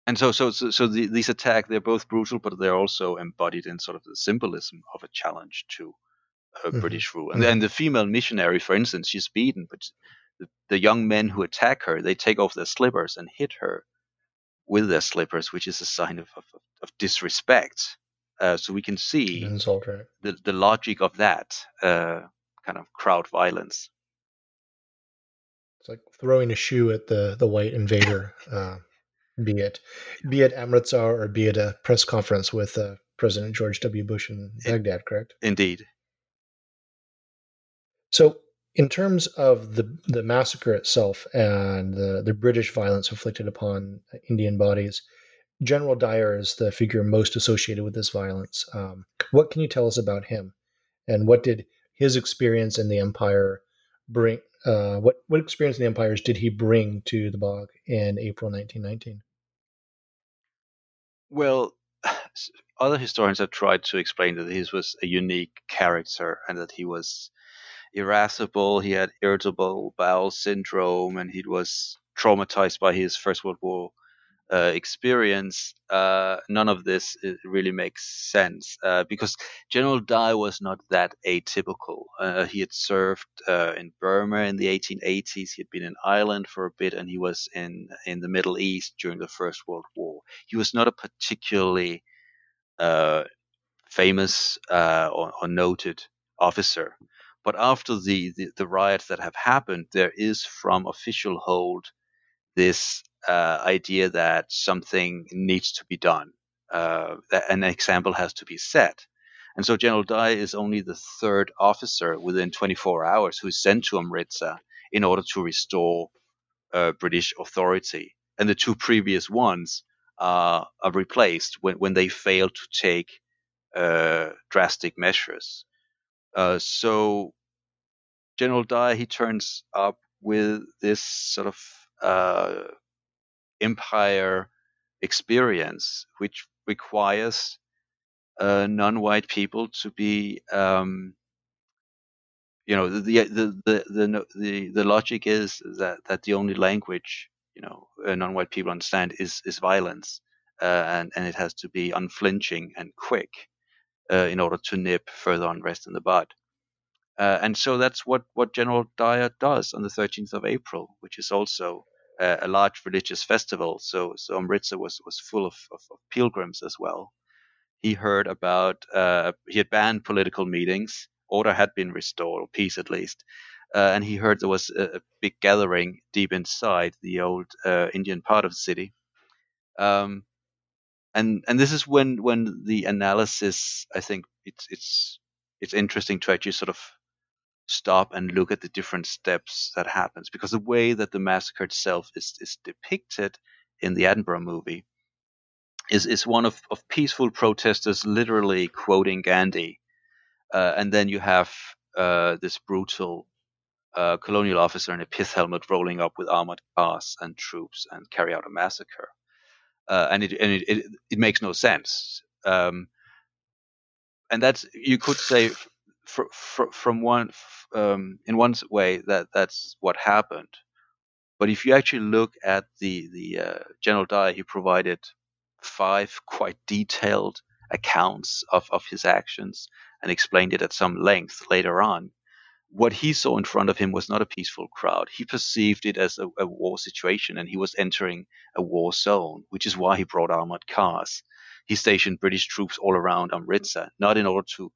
and so, so, so, so the, these attacks they're both brutal, but they're also embodied in sort of the symbolism of a challenge to uh, mm-hmm. British rule. And then the female missionary, for instance, she's beaten, but the, the young men who attack her, they take off their slippers and hit her with their slippers, which is a sign of, of, of disrespect. Uh, so we can see the, the logic of that uh, kind of crowd violence. It's like throwing a shoe at the, the white invader, uh, be it be it Amritsar or be it a press conference with uh, President George W. Bush in Baghdad, correct? Indeed. So, in terms of the the massacre itself and the, the British violence inflicted upon Indian bodies, General Dyer is the figure most associated with this violence. Um, what can you tell us about him, and what did his experience in the empire bring? Uh, what what experience in the empires did he bring to the bog in April 1919? Well, other historians have tried to explain that he was a unique character and that he was irascible, he had irritable bowel syndrome, and he was traumatized by his First World War uh, experience, uh, none of this uh, really makes sense uh, because General Dyer was not that atypical. Uh, he had served uh, in Burma in the 1880s. He had been in Ireland for a bit, and he was in in the Middle East during the First World War. He was not a particularly famous or, or, noted officer. But after the, the, the riots that have happened, there is from official hold this uh, idea that something needs to be done, uh, that an example has to be set. And so General Dyer is only the third officer within 24 hours who is sent to Amritsar in order to restore uh, British authority. And the two previous ones are replaced when, when they fail to take uh, drastic measures. Uh, so General Dyer, he turns up with this sort of uh, empire experience, which requires uh, non-white people to be, um, you know, the the, the the the logic is that that the only language you know uh, non-white people understand is is violence, uh, and and it has to be unflinching and quick uh, in order to nip further unrest in the bud. Uh, and so that's what, what General Dyer does on the 13th of April, which is also a large religious festival. So, so Amritsar was, was full of, of, of pilgrims as well. He heard about, uh, he had banned political meetings. Order had been restored, or peace at least. Uh, and he heard there was a, a, big gathering deep inside the old uh, Indian part of the city. Um, and and this is when when the analysis, I think it's it's it's interesting to actually sort of stop and look at the different steps that happens because the way that the massacre itself is, is depicted in the Attenborough movie is, is one of, of peaceful protesters literally quoting Gandhi. Uh, and then you have uh, this brutal uh, colonial officer in a pith helmet rolling up with armored cars and troops and carry out a massacre. Uh, and it, and it, it, it, makes no sense. Um, and that's, you could say, fr- fr- from one um, in one way that that's what happened. But if you actually look at the the uh, General Dyer, he provided five quite detailed accounts of, of his actions and explained it at some length later on. What he saw in front of him was not a peaceful crowd. He perceived it as a, a war situation and he was entering a war zone, which is why he brought armored cars. He stationed British troops all around Amritsar, not in order to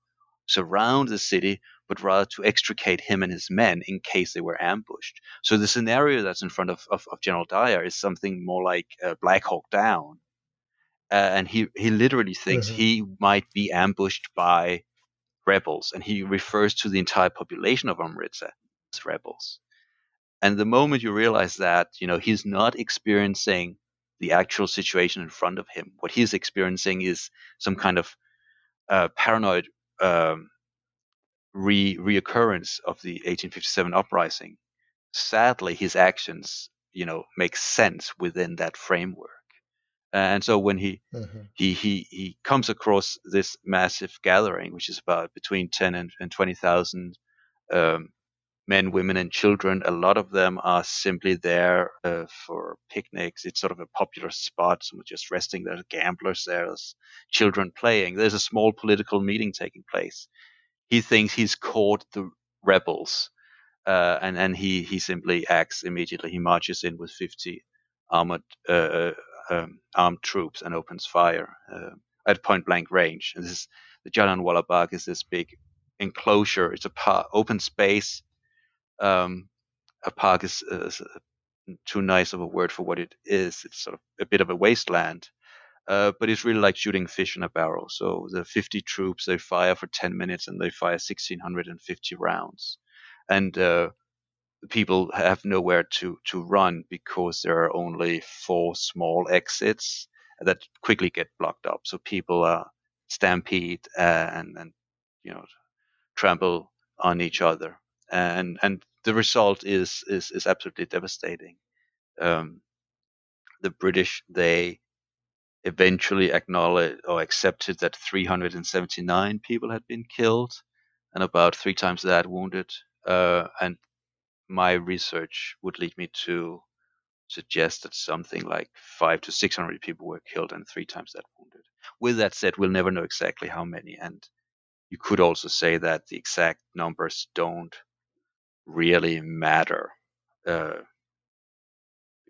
surround the city, but rather to extricate him and his men in case they were ambushed. So the scenario that's in front of, of, of General Dyer is something more like uh, Black Hawk Down. Uh, and he, he literally thinks mm-hmm. he might be ambushed by rebels, and he refers to the entire population of Amritsar as rebels. And the moment you realize that, you know, he's not experiencing the actual situation in front of him. What he's experiencing is some kind of uh, paranoid um, re- reoccurrence of the 1857 uprising. Sadly, his actions, you know, make sense within that framework. And so when he mm-hmm. he he he comes across this massive gathering, which is about between ten and, and twenty thousand um, men, women, and children. A lot of them are simply there uh, for picnics. It's sort of a popular spot. Some are just resting. There's gamblers there. There's children playing. There's a small political meeting taking place he thinks he's caught the rebels, uh, and and he he simply acts immediately. He marches in with 50 armored uh, uh, um, armed troops and opens fire uh, at point blank range. And this is the Jallianwala Bagh is this big enclosure. It's a par- open space. Um, a park is, is too nice of a word for what it is. It's sort of a bit of a wasteland. Uh, but it's really like shooting fish in a barrel. So the 50 troops, they fire for 10 minutes and they fire 1,650 rounds. and uh, people have nowhere to to run because there are only four small exits that quickly get blocked up. So people uh, stampede uh, and and you know trample on each other, and and the result is is is absolutely devastating. Um, the British they eventually acknowledged or accepted that 379 people had been killed and about three times that wounded. Uh, and my research would lead me to suggest that something like five to 600 people were killed and three times that wounded. With that said, we'll never know exactly how many. And you could also say that the exact numbers don't really matter. Uh,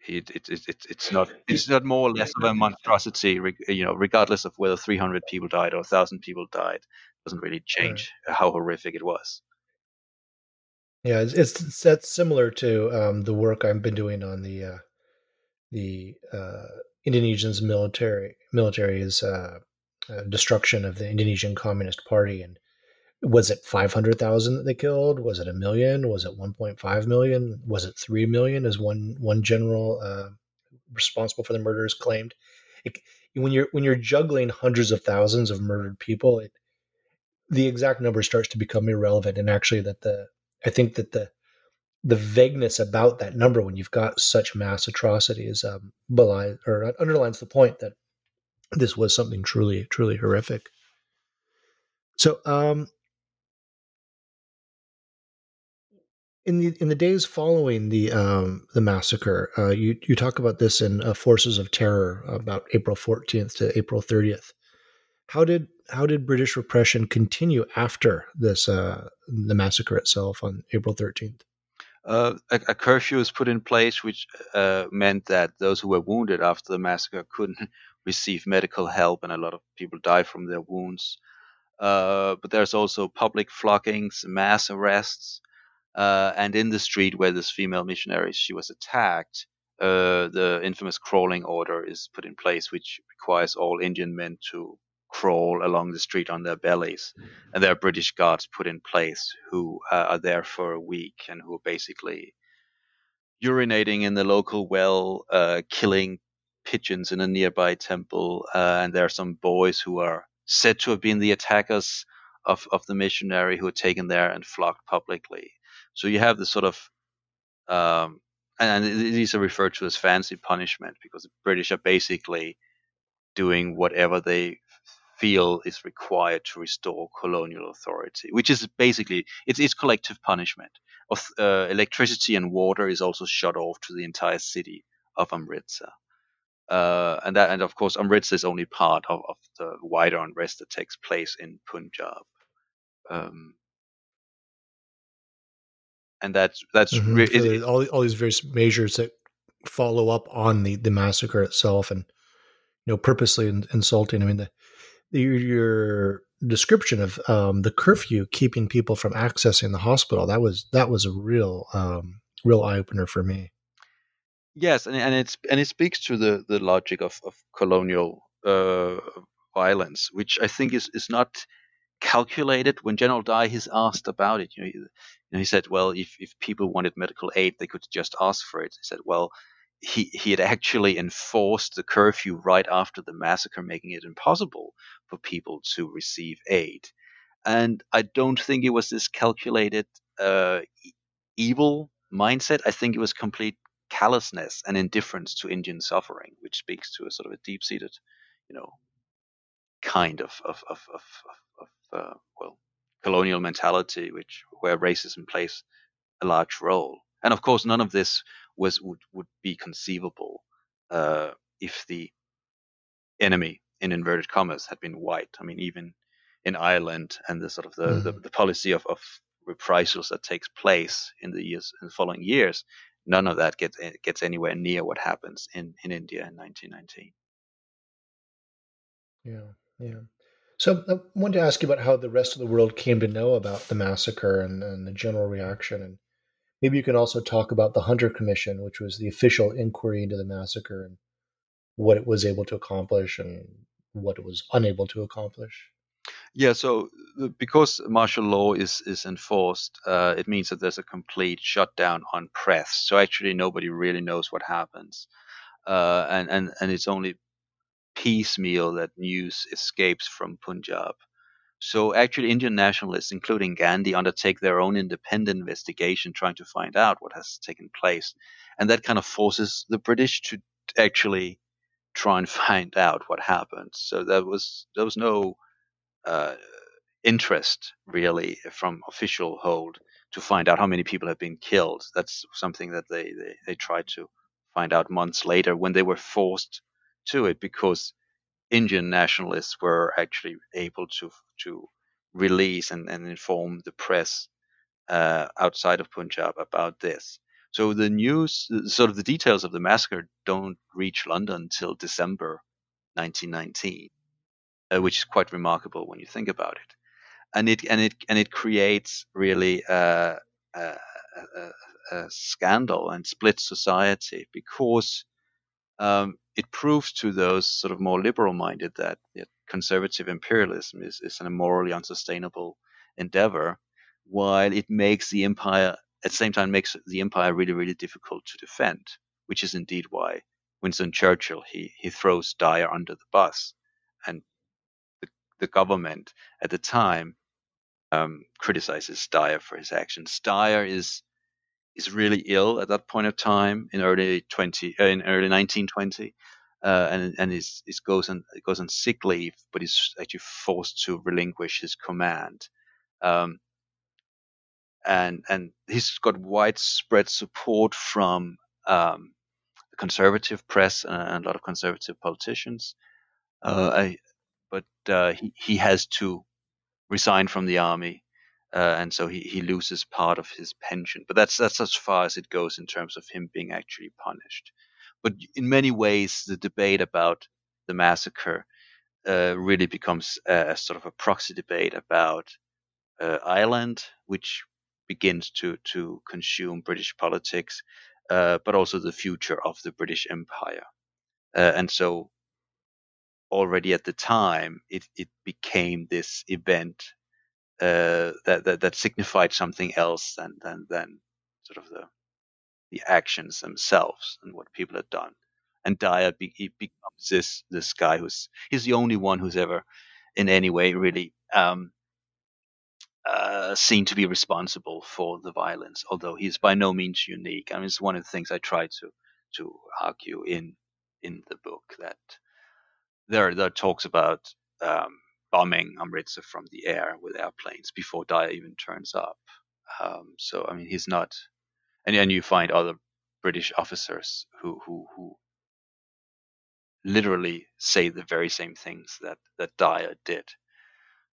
it, it, it, it, it's not it's not more or less of a monstrosity, you know, regardless of whether 300 people died or 1,000 people died. It doesn't really change right. how horrific it was. Yeah, it's, it's that's similar to um, the work I've been doing on the uh, the uh, Indonesian's military military's uh, uh, destruction of the Indonesian Communist Party and was it 500,000 that they killed? Was it a million? Was it 1.5 million? Was it 3 million as one one general uh, responsible for the murders claimed? It, when you're when you're juggling hundreds of thousands of murdered people, it, the exact number starts to become irrelevant and actually that the I think that the the vagueness about that number when you've got such mass atrocities um, belies or underlines the point that this was something truly truly horrific. So um, in the in the days following the um, the massacre, uh, you you talk about this in uh, Forces of Terror about April 14th to April 30th. How did how did British repression continue after this uh, the massacre itself on April 13th? Uh, a, a, curfew was put in place, which uh, meant that those who were wounded after the massacre couldn't receive medical help, and a lot of people died from their wounds. Uh, but there's also public floggings, mass arrests, uh, and in the street where this female missionary she was attacked, uh, the infamous crawling order is put in place, which requires all Indian men to crawl along the street on their bellies. And there are British guards put in place who uh, are there for a week and who are basically urinating in the local well, uh, killing pigeons in a nearby temple. Uh, and there are some boys who are said to have been the attackers of, of the missionary who are taken there and flogged publicly. So you have this sort of, um, and these are referred to as fancy punishment because the British are basically doing whatever they feel is required to restore colonial authority, which is basically it's, it's collective punishment. Uh, electricity and water is also shut off to the entire city of Amritsar. Uh, and that, and of course, Amritsar is only part of, of the wider unrest that takes place in Punjab. Um, and that's that's mm-hmm. re- so it, all all these various measures that follow up on the the massacre itself, and you know, purposely insulting. I mean, the, the your description of um, the curfew keeping people from accessing the hospital that was that was a real um, real eye opener for me. Yes, and and it's and it speaks to the the logic of of colonial uh, violence, which I think is is not calculated. When General Dyer is asked about it, you know, he, he said, well, if, if people wanted medical aid, they could just ask for it. He said, well, he, he had actually enforced the curfew right after the massacre, making it impossible for people to receive aid. And I don't think it was this calculated uh, evil mindset. I think it was complete callousness and indifference to Indian suffering, which speaks to a sort of a deep-seated, you know, kind of of of of, of uh, well colonial mentality, which where racism plays a large role. And of course, none of this was would, would be conceivable uh, if the enemy, in inverted commas, had been white. I mean, even in Ireland and the sort of the, mm. the, the, policy of, of reprisals that takes place in the years in the following years, none of that gets gets anywhere near what happens in, in India in 1919. Yeah, yeah. So I wanted to ask you about how the rest of the world came to know about the massacre and, and the general reaction. And maybe you can also talk about the Hunter Commission, which was the official inquiry into the massacre and what it was able to accomplish and what it was unable to accomplish. Yeah, so because martial law is is enforced, uh, it means that there's a complete shutdown on press. So actually, nobody really knows what happens, uh, and and and it's only piecemeal that news escapes from Punjab. So actually, Indian nationalists, including Gandhi, undertake their own independent investigation, trying to find out what has taken place, and that kind of forces the British to actually try and find out what happened. So there was there was no uh, interest really from official hold to find out how many people have been killed. That's something that they, they, they tried to find out months later when they were forced to it because Indian nationalists were actually able to to release and, and inform the press uh, outside of Punjab about this. So the news, sort of the details of the massacre, don't reach London until December 1919 uh, which is quite remarkable when you think about it. And it and it and it creates really a, a, a, a scandal and splits society because um, it proves to those sort of more liberal-minded that, that conservative imperialism is, is an morally unsustainable endeavor, while it makes the empire at the same time makes the empire really really difficult to defend, which is indeed why Winston Churchill he he throws Dyer under the bus and the the government at the time um, criticizes Dyer for his actions. Dyer is is really ill at that point of time in early twenty uh, in early nineteen twenty, uh, and and is, is goes on goes on sick leave, but he's actually forced to relinquish his command. Um, and and he's got widespread support from um, the conservative press and a lot of conservative politicians. Uh, I, but uh, he he has to resign from the army, uh, and so he, he loses part of his pension. But that's that's as far as it goes in terms of him being actually punished. But in many ways, the debate about the massacre uh, really becomes a, a, sort of a proxy debate about uh, Ireland, which begins to to consume British politics, uh, but also the future of the British Empire. Uh, and so already at the time it, it became this event uh, that, that, that signified something else than than than sort of the the actions themselves and what people had done. And Dyer be, becomes this this guy who's he's the only one who's ever in any way really um, uh, seen to be responsible for the violence, although he's by no means unique. I mean, it's one of the things I try to to argue in in the book that there there are talks about um, bombing Amritsar from the air with airplanes before Dyer even turns up. Um, so I mean, he's not, and and you find other British officers who who who literally say the very same things that that Dyer did.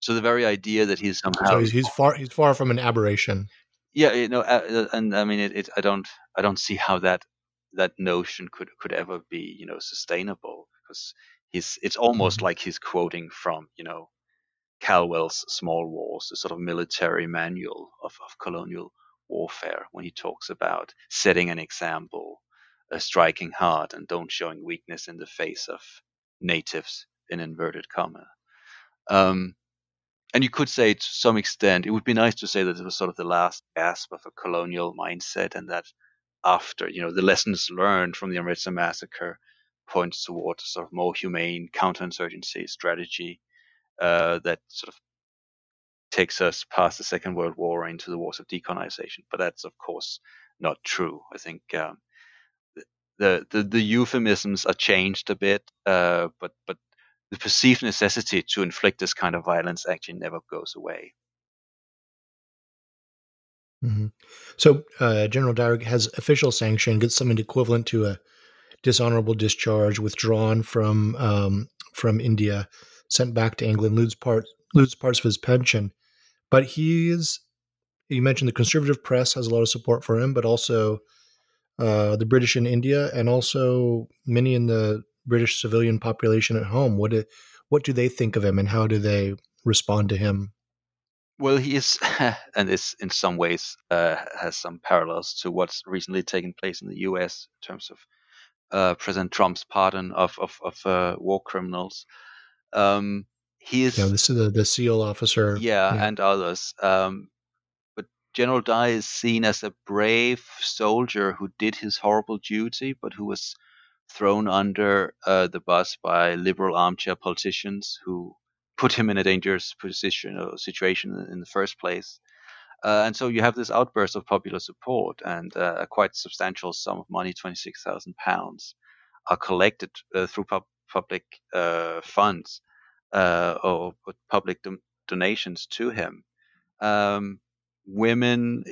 So the very idea that he's somehow so he's, he's far he's far from an aberration. Yeah, you know, and I mean, it, it, I don't I don't see how that that notion could could ever be you know sustainable because he's it's almost mm-hmm. like he's quoting from you know Callwell's Small Wars, the sort of military manual of, of colonial warfare, when he talks about setting an example, uh, striking hard, and don't showing weakness in the face of natives in inverted comma. Um, and you could say to some extent, it would be nice to say that it was sort of the last gasp of a colonial mindset, and that after you know the lessons learned from the Amritsar massacre points towards a sort of more humane counterinsurgency strategy uh, that sort of takes us past the Second World War into the wars of decolonization. But that's of course not true. I think um, the, the, the euphemisms are changed a bit, uh, but but the perceived necessity to inflict this kind of violence actually never goes away. Mm-hmm. So uh, General Dyer has official sanction, gets something equivalent to a dishonorable discharge, withdrawn from um, from India, sent back to England, loses part loses parts of his pension. But he's you mentioned the conservative press has a lot of support for him, but also uh, the British in India, and also many in the British civilian population at home. What do, what do they think of him, and how do they respond to him? Well, he is, and this in some ways uh, has some parallels to what's recently taken place in the U.S. in terms of uh, President Trump's pardon of of, of uh, war criminals. Um, he is yeah, this is the, the SEAL officer. Yeah, yeah. and others. Um, but General Dyer is seen as a brave soldier who did his horrible duty, but who was thrown under uh, the bus by liberal armchair politicians who put him in a dangerous position or situation in the first place. Uh, and so you have this outburst of popular support, and uh, a quite substantial sum of money, twenty-six thousand pounds, are collected uh, through pub- public uh, funds uh, or public do- donations to him. Um, women,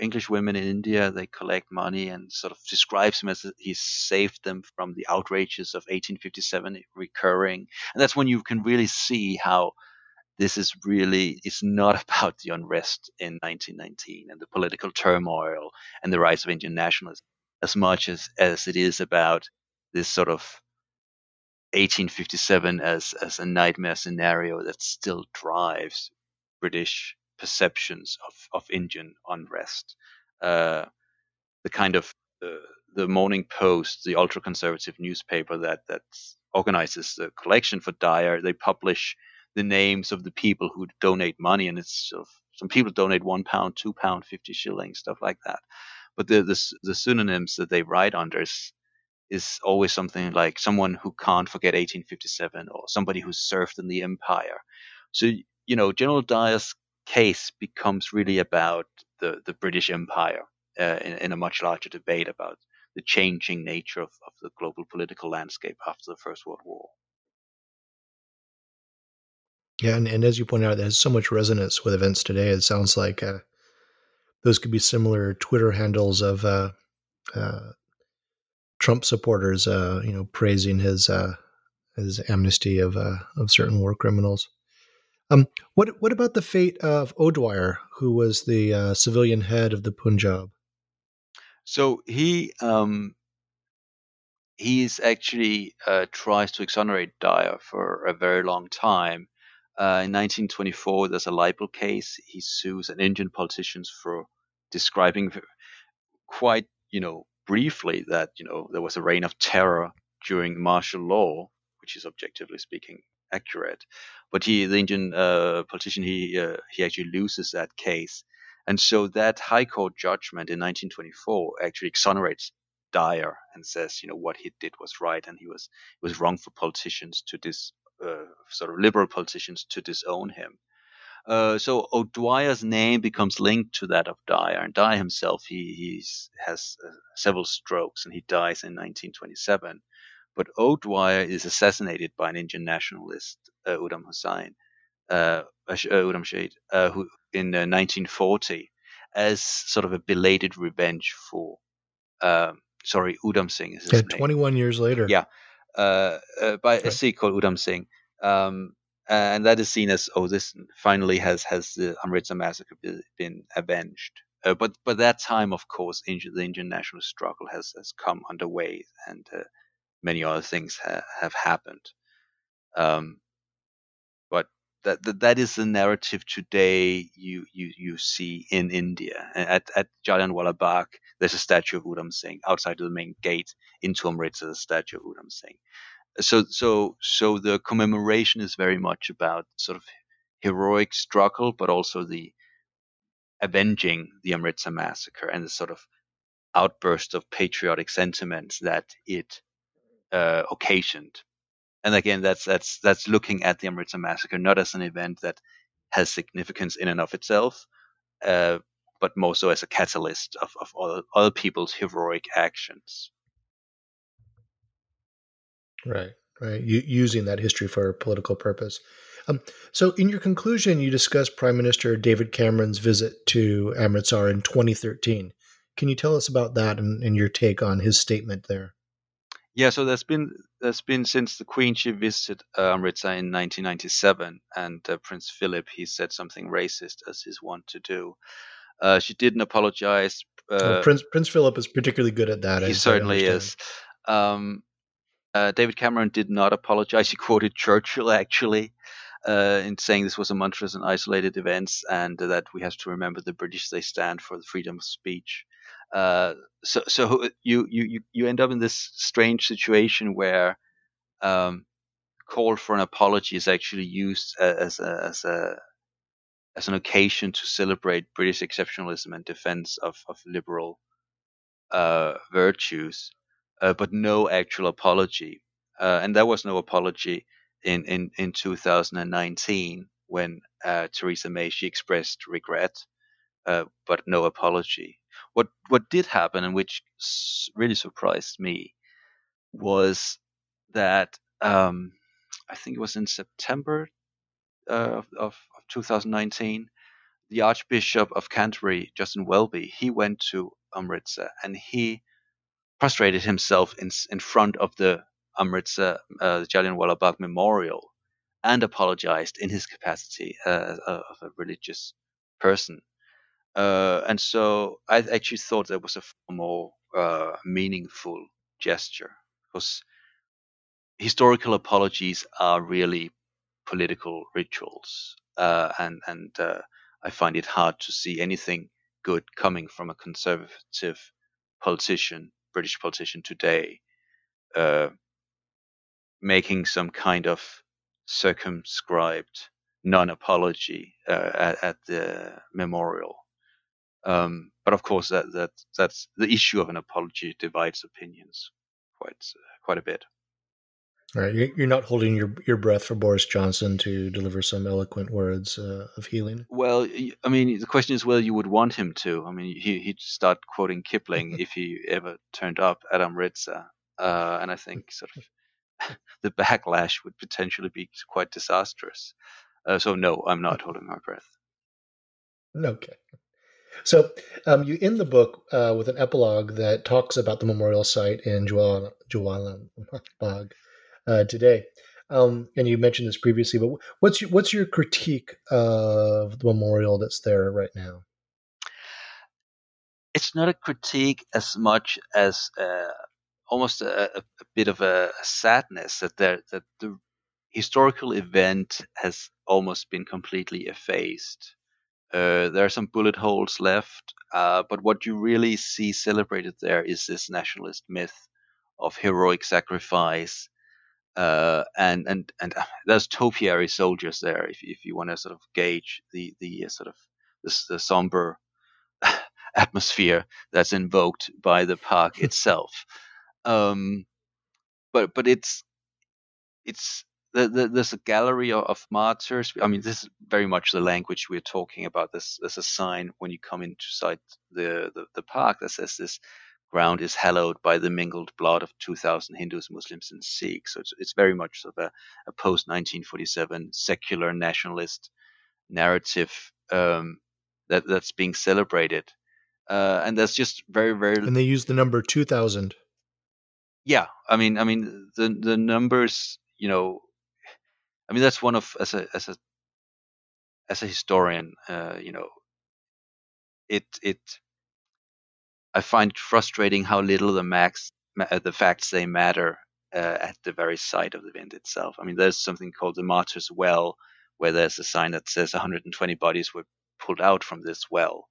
English women in India, they collect money and sort of describes him as he saved them from the outrages of 1857 recurring. And that's when you can really see how this is really it's not about the unrest in 1919 and the political turmoil and the rise of Indian nationalism as much as, as it is about this sort of 1857 as, as a nightmare scenario that still drives British perceptions of, of Indian unrest. Uh, the kind of uh, the Morning Post, the ultra conservative newspaper that that organizes the collection for Dyer, they publish the names of the people who donate money, and it's sort of, some people donate one pound, two pound, fifty shillings, stuff like that. But the the, the pseudonyms that they write under is, is always something like someone who can't forget 1857 or somebody who served in the empire. So you know, General Dyer's case becomes really about the, the British Empire uh, in, in, a much larger debate about the changing nature of, of the global political landscape after the First World War. Yeah, and, and as you pointed out, there's so much resonance with events today. It sounds like uh, those could be similar Twitter handles of uh, uh, Trump supporters, uh, you know, praising his uh, his amnesty of uh, of certain war criminals. Um, what what about the fate of O'Dwyer, who was the civilian head of the Punjab? So he um, he's actually tries to exonerate Dyer for a very long time. Uh, in 1924, there's a libel case. He sues an Indian politicians for describing quite, you know, briefly that you know there was a reign of terror during martial law, which is objectively speaking accurate. But he, the Indian uh, politician, he uh, he actually loses that case, and so that High Court judgment in 1924 actually exonerates Dyer and says, you know, what he did was right, and he was was wrong for politicians to dis sort of liberal politicians to disown him. Uh, so O'Dwyer's name becomes linked to that of Dyer, and Dyer himself he he's, has uh, several strokes, and he dies in 1927. But O'Dwyer is assassinated by an Indian nationalist, uh, Udham Hussain, uh, uh, Udham Shahid, uh, who in 1940, as sort of a belated revenge for, um, sorry, Udham Singh is his yeah, name. 21 years later. Yeah, uh, uh, by a Sikh called Udham Singh. Um, and that is seen as oh this finally has has the Amritsar massacre been avenged uh, but but that time of course the Indian national struggle has has come underway and uh, many other things ha- have happened. Um, that, that that is the narrative today you you you see in India. At at Jallianwala Bagh, there's a statue of Udham Singh outside the main gate into Amritsar, a statue of Udham Singh. So so so the commemoration is very much about sort of heroic struggle, but also the avenging the Amritsar massacre and the sort of outburst of patriotic sentiments that it uh, occasioned. And again, that's that's that's looking at the Amritsar massacre not as an event that has significance in and of itself, uh, but more so as a catalyst of, of other, other people's heroic actions. Right, right. U- using that history for a political purpose. Um, so, in your conclusion, you discuss Prime Minister David Cameron's visit to Amritsar in 2013. Can you tell us about that and, and your take on his statement there? Yeah, so there's been there's been since the Queen she visited uh, Amritsar in 1997, and uh, Prince Philip he said something racist as he's wont to do. Uh, she didn't apologize. Well, uh, Prince Prince Philip is particularly good at that. He certainly is. Um, uh, David Cameron did not apologize. He quoted Churchill actually. Uh, in saying this was a monstrous and isolated events, and that we have to remember the British they stand for the freedom of speech. Uh, so so you, you you end up in this strange situation where um, call for an apology is actually used as a, as a as an occasion to celebrate British exceptionalism and defense of, of liberal uh, virtues, uh, but no actual apology. Uh, and there was no apology in, in, in 2019 when uh, Theresa May she expressed regret, uh, but no apology. What what did happen, and which really surprised me, was that um, I think it was in September uh, of, of 2019, the Archbishop of Canterbury, Justin Welby, he went to Amritsar and he prostrated himself in in front of the Amritsar uh, Jallianwala Bagh Memorial and apologized in his capacity uh, of a religious person. Uh, and so I actually thought that was a far more uh, meaningful gesture because historical apologies are really political rituals, uh, and and uh, I find it hard to see anything good coming from a conservative politician, British politician today, uh, making some kind of circumscribed non-apology uh, at, at, the memorial. Um, but of course, that that that's the issue of an apology divides opinions quite quite a bit. All right, you're not holding your your breath for Boris Johnson to deliver some eloquent words uh, of healing. Well, I mean, the question is whether you would want him to. I mean, he he'd start quoting Kipling if he ever turned up at Amritsar, uh, and I think sort of the backlash would potentially be quite disastrous. Uh, so no, I'm not holding my breath. Okay. So um, you end the book uh, with an epilogue that talks about the memorial site in Jallianwala uh, today. Um, and you mentioned this previously, but what's your, what's your critique of the memorial that's there right now? It's not a critique as much as uh, almost a, a, bit of a, sadness that there, that the historical event has almost been completely effaced. Uh, there are some bullet holes left, uh, but what you really see celebrated there is this nationalist myth of heroic sacrifice uh, and and and uh, there's topiary soldiers there if if you want to sort of gauge the the uh, sort of this the somber atmosphere that's invoked by the park itself. Um, but but it's it's the, the, there's a gallery of, of, martyrs. I mean, this is very much the language we're talking about. There's, there's a sign when you come inside the, the, the park that says this ground is hallowed by the mingled blood of 2,000 Hindus, Muslims, and Sikhs. So it's, it's very much sort of a, a post 1947 secular nationalist narrative um, that that's being celebrated. Uh, and that's just very, very. And they use the number 2,000. Yeah, I mean, I mean the the numbers. You know, I mean that's one of as a as a as a historian. Uh, you know, it it I find frustrating how little the max uh, the facts they matter uh, at the very site of the event itself. I mean, there's something called the Martyrs Well, where there's a sign that says 120 bodies were pulled out from this well,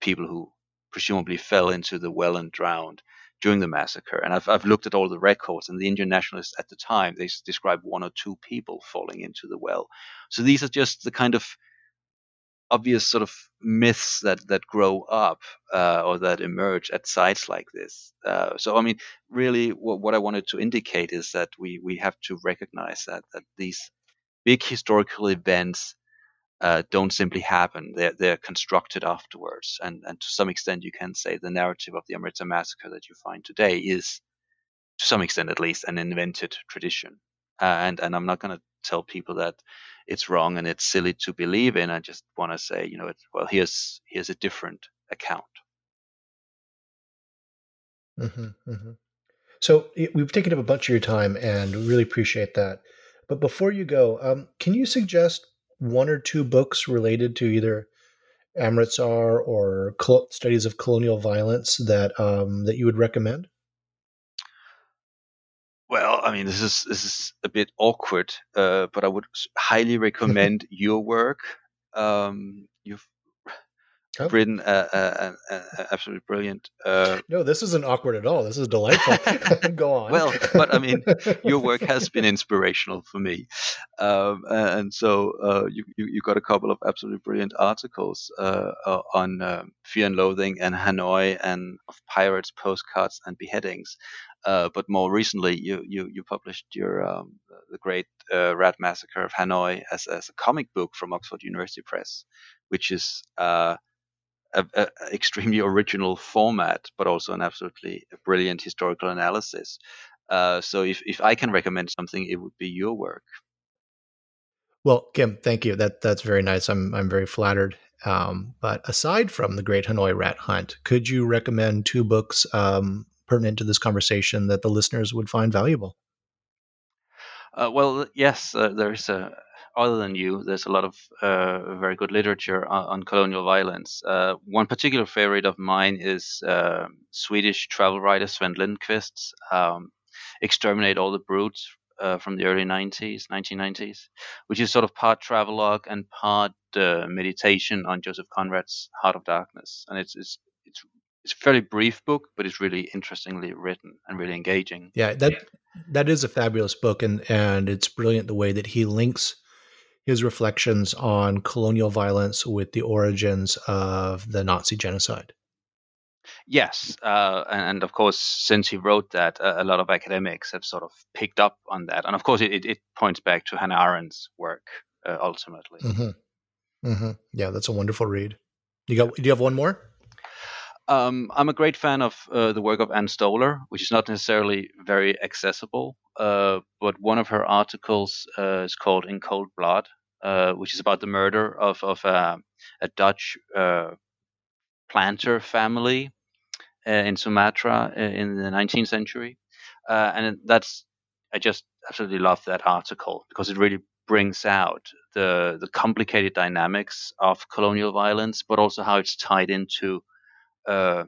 people who presumably fell into the well and drowned during the massacre. And I've, I've looked at all the records, and the Indian nationalists at the time they describe one or two people falling into the well. So these are just the kind of obvious sort of myths that that grow up uh, or that emerge at sites like this. Uh, so I mean, really, what, what I wanted to indicate is that we we have to recognize that that these big historical events uh, don't simply happen; they're they're constructed afterwards, and and to some extent, you can say the narrative of the Amritsar massacre that you find today is, to some extent at least, an invented tradition. Uh, and and I'm not going to tell people that it's wrong and it's silly to believe in. I just want to say, you know, well, here's here's a different account. Mm-hmm, mm-hmm. So we've taken up a bunch of your time, and really appreciate that. But before you go, um, can you suggest one or two books related to either Amritsar or studies of colonial violence that um, that you would recommend? Well, I mean, this is this is a bit awkward, uh, but I would highly recommend your work. Um, you've oh. written an absolutely brilliant. Uh, no, this isn't awkward at all. This is delightful. Go on. Well, but I mean, your work has been inspirational for me, um, and so uh, you, you, you got a couple of absolutely brilliant articles uh, on um, fear and loathing and Hanoi and of pirates, postcards, and beheadings. Uh, but more recently, you you, you published your um, the Great uh, Rat Massacre of Hanoi as, as a comic book from Oxford University Press, which is uh, a, a, extremely original format, but also an absolutely brilliant historical analysis. Uh, so if, if I can recommend something, it would be your work. Well, Kim, thank you. That that's very nice. I'm I'm very flattered. Um, but aside from the Great Hanoi Rat Hunt, could you recommend two books um, pertinent to this conversation that the listeners would find valuable? Uh, well, yes, uh, there is a other than you, there's a lot of uh, very good literature on, on colonial violence. Uh, one particular favorite of mine is uh, Swedish travel writer Sven Lindqvist's um, "Exterminate All the Brutes" uh, from the early 90s, 1990s, which is sort of part travelogue and part uh, meditation on Joseph Conrad's Heart of Darkness, and it's it's it's it's a fairly brief book, but it's really interestingly written and really engaging. Yeah, that that is a fabulous book, and and it's brilliant the way that he links his reflections on colonial violence with the origins of the Nazi genocide. Yes, uh, and, and, of course, since he wrote that, uh, a lot of academics have sort of picked up on that, and of course, it, it points back to Hannah Arendt's work uh, ultimately. Mm-hmm. Mm-hmm. Yeah, that's a wonderful read. You got? Do you have one more? Um, I'm a great fan of uh, the work of Anne Stoler, which is not necessarily very accessible, uh, but one of her articles uh, is called "In Cold Blood," uh, which is about the murder of of a Dutch uh, planter family uh, in Sumatra in the 19th century, and that's I just absolutely love that article because it really brings out the the complicated dynamics of colonial violence, but also how it's tied into uh,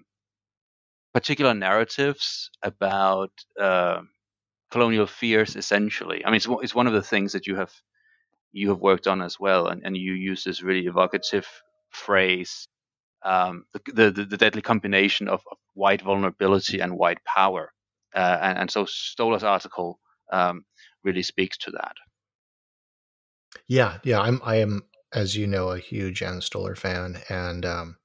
particular narratives about uh, colonial fears. Essentially, I mean, it's, it's one of the things that you have you have worked on as well, and, and you use this really evocative phrase, um, the, the, the deadly combination of, of, white vulnerability and white power, uh, and, and, so Stoler's article um, really speaks to that. Yeah, yeah, I'm I am as you know a huge Anne Stoler fan, and um,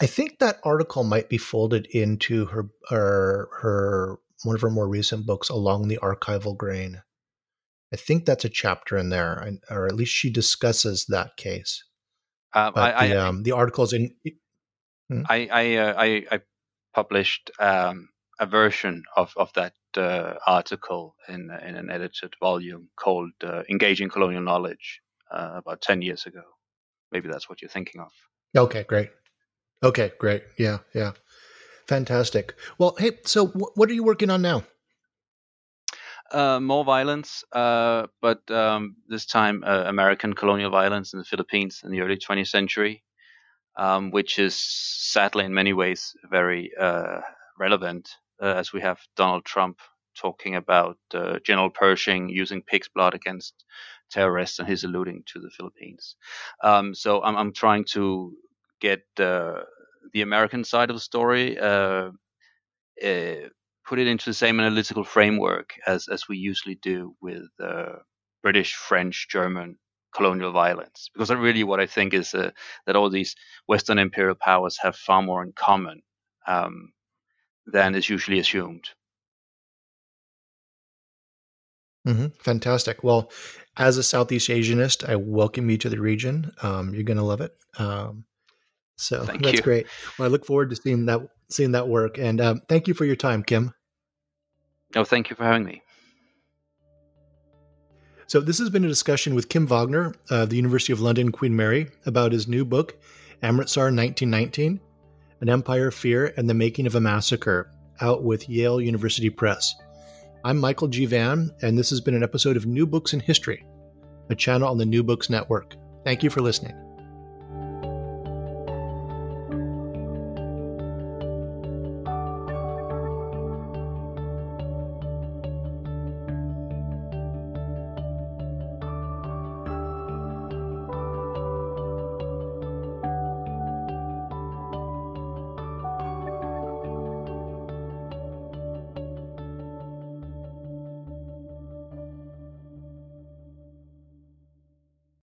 I think that article might be folded into her her her one of her more recent books, Along the Archival Grain. I think that's a chapter in there, or at least she discusses that case. Um, I, the, I, um, the articles in. Hmm? I I, uh, I, I published um, a version of of that uh, article in in an edited volume called uh, "Engaging Colonial Knowledge" uh, about ten years ago. Maybe that's what you're thinking of. Okay, great. Okay, great. Yeah, yeah. Fantastic. Well, hey, so w- what are you working on now? Uh, more violence, uh, but um, this time uh, American colonial violence in the Philippines in the early 20th century, um, which is sadly in many ways very uh, relevant uh, as we have Donald Trump talking about uh, General Pershing using pig's blood against terrorists, and he's alluding to the Philippines. Um, so I'm, I'm trying to get uh, the American side of the story, uh, uh, put it into the same analytical framework as as we usually do with uh, British, French, German colonial violence, because really what I think is uh, that all these Western imperial powers have far more in common um, than is usually assumed. Mm-hmm. Fantastic. Well, as a Southeast Asianist, I welcome you to the region. Um, you're going to love it. Um, so thank that's you. great. Well, I look forward to seeing that seeing that work. And um, thank you for your time, Kim. No, thank you for having me. So this has been a discussion with Kim Wagner of the University of London Queen Mary about his new book, Amritsar 1919, An Empire Fear and the Making of a Massacre, out with Yale University Press. I'm Michael G. Vann, and this has been an episode of New Books in History, a channel on the New Books Network. Thank you for listening.